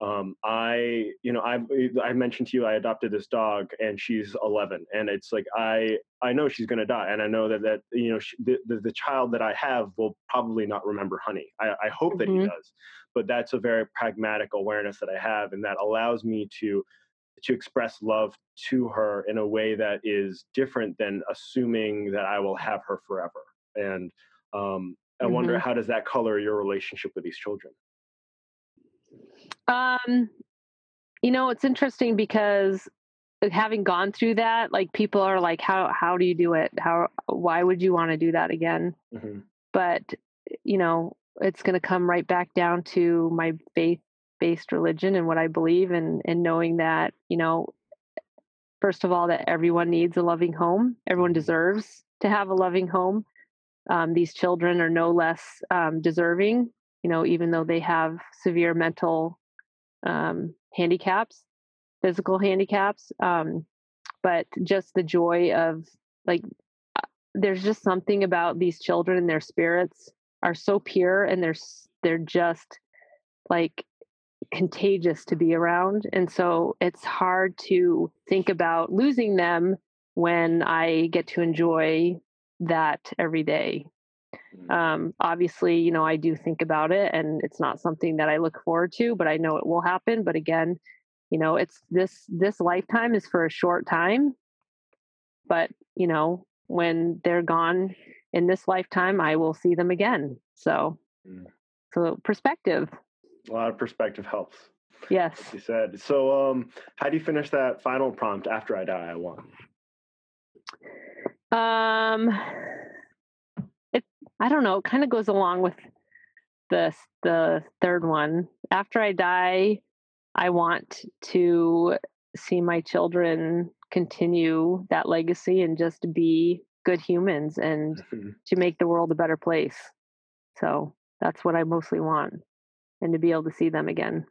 Um, I, you know, I I mentioned to you I adopted this dog and she's 11, and it's like I I know she's gonna die, and I know that that you know she, the, the, the child that I have will probably not remember Honey. I, I hope mm-hmm. that he mm-hmm. does, but that's a very pragmatic awareness that I have, and that allows me to to express love to her in a way that is different than assuming that I will have her forever. And um, I mm-hmm. wonder how does that color your relationship with these children? Um, you know, it's interesting because having gone through that, like people are like, how how do you do it? How why would you want to do that again? Mm-hmm. But you know, it's going to come right back down to my faith based religion and what I believe and and knowing that you know first of all that everyone needs a loving home everyone mm-hmm. deserves to have a loving home um, these children are no less um, deserving you know even though they have severe mental um, handicaps physical handicaps um, but just the joy of like uh, there's just something about these children and their spirits are so pure and they're they're just like contagious to be around. And so it's hard to think about losing them when I get to enjoy that every day. Mm. Um, obviously, you know, I do think about it and it's not something that I look forward to, but I know it will happen. But again, you know, it's this this lifetime is for a short time. But, you know, when they're gone in this lifetime, I will see them again. So mm. so perspective a lot of perspective helps. Yes. you said. So, um, how do you finish that final prompt after I die? I want. Um, it. I don't know. It kind of goes along with the the third one. After I die, I want to see my children continue that legacy and just be good humans and mm-hmm. to make the world a better place. So that's what I mostly want and to be able to see them again.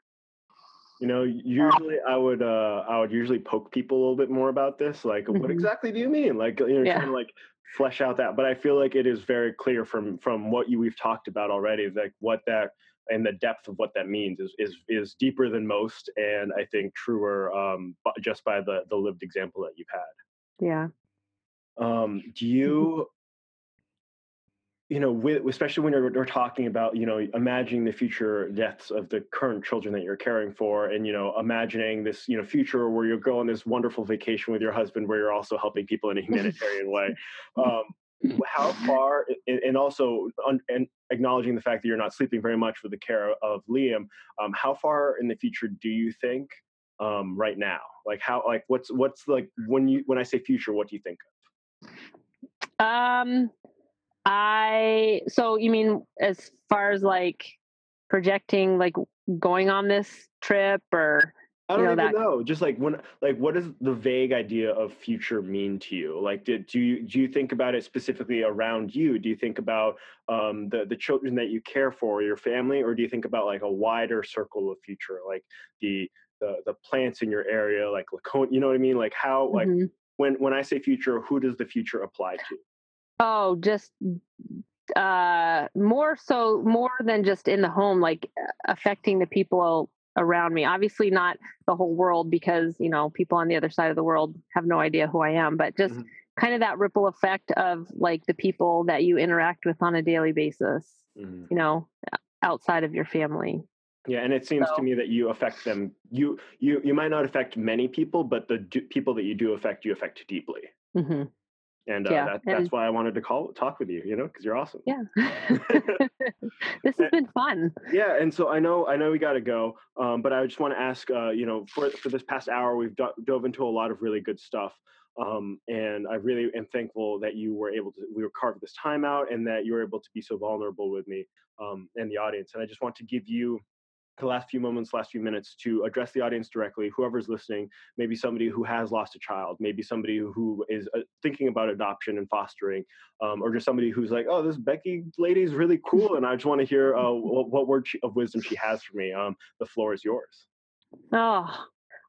You know, usually I would uh I would usually poke people a little bit more about this. Like, mm-hmm. what exactly do you mean? Like, you know, yeah. trying to like flesh out that. But I feel like it is very clear from from what you we've talked about already, like what that and the depth of what that means is is is deeper than most, and I think truer um just by the the lived example that you've had. Yeah. Um, do mm-hmm. you you know, with, especially when you're, we're talking about, you know, imagining the future deaths of the current children that you're caring for, and you know, imagining this, you know, future where you'll go on this wonderful vacation with your husband, where you're also helping people in a humanitarian way. Um, how far, and also, and acknowledging the fact that you're not sleeping very much with the care of Liam, um, how far in the future do you think um, right now? Like how, like what's what's like when you when I say future, what do you think of? Um I so you mean as far as like projecting like going on this trip or I don't you know, even that... know. Just like when, like, what does the vague idea of future mean to you? Like, did do you do you think about it specifically around you? Do you think about um, the the children that you care for, your family, or do you think about like a wider circle of future, like the the the plants in your area, like Laconia? You know what I mean? Like how like mm-hmm. when when I say future, who does the future apply to? Oh, just uh more so more than just in the home like affecting the people around me obviously not the whole world because you know people on the other side of the world have no idea who i am but just mm-hmm. kind of that ripple effect of like the people that you interact with on a daily basis mm-hmm. you know outside of your family yeah and it seems so. to me that you affect them you you you might not affect many people but the do, people that you do affect you affect deeply mm-hmm and uh, yeah, that, that's and, why I wanted to call talk with you. You know, because you're awesome. Yeah, this has been fun. Yeah, and so I know I know we got to go, um, but I just want to ask. Uh, you know, for for this past hour, we've do- dove into a lot of really good stuff. Um, and I really am thankful that you were able to we were carved this time out and that you were able to be so vulnerable with me um, and the audience. And I just want to give you last few moments, last few minutes to address the audience directly, whoever's listening, maybe somebody who has lost a child, maybe somebody who is uh, thinking about adoption and fostering, um, or just somebody who's like, oh, this Becky lady is really cool, and I just want to hear uh, what, what, word she, of wisdom she has for me. Um, the floor is yours. Oh,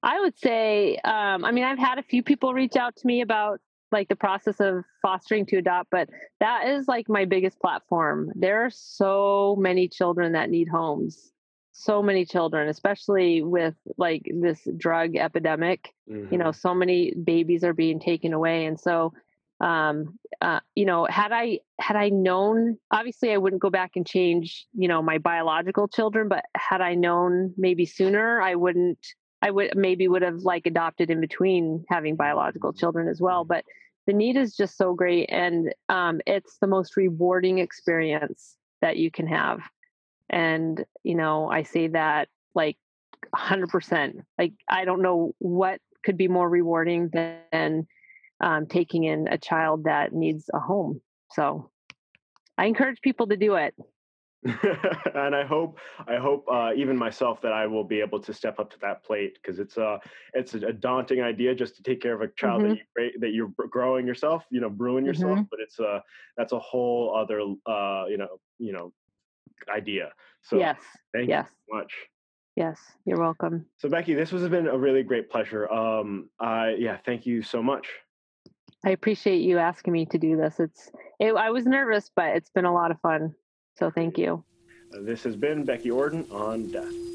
I would say, um, I mean, I've had a few people reach out to me about like the process of fostering to adopt, but that is like my biggest platform. There are so many children that need homes so many children especially with like this drug epidemic mm-hmm. you know mm-hmm. so many babies are being taken away and so um uh, you know had i had i known obviously i wouldn't go back and change you know my biological children but had i known maybe sooner i wouldn't i would maybe would have like adopted in between having biological children as well but the need is just so great and um, it's the most rewarding experience that you can have and, you know, I say that like 100%. Like, I don't know what could be more rewarding than um, taking in a child that needs a home. So I encourage people to do it. and I hope, I hope, uh, even myself, that I will be able to step up to that plate because it's a, it's a daunting idea just to take care of a child mm-hmm. that you that you're growing yourself, you know, brewing yourself. Mm-hmm. But it's a, that's a whole other, uh, you know, you know, idea. So yes, thank yes. you so much. Yes, you're welcome. So Becky, this has been a really great pleasure. Um, uh, yeah, thank you so much. I appreciate you asking me to do this. It's, it, I was nervous, but it's been a lot of fun. So thank you. This has been Becky Orden on Death.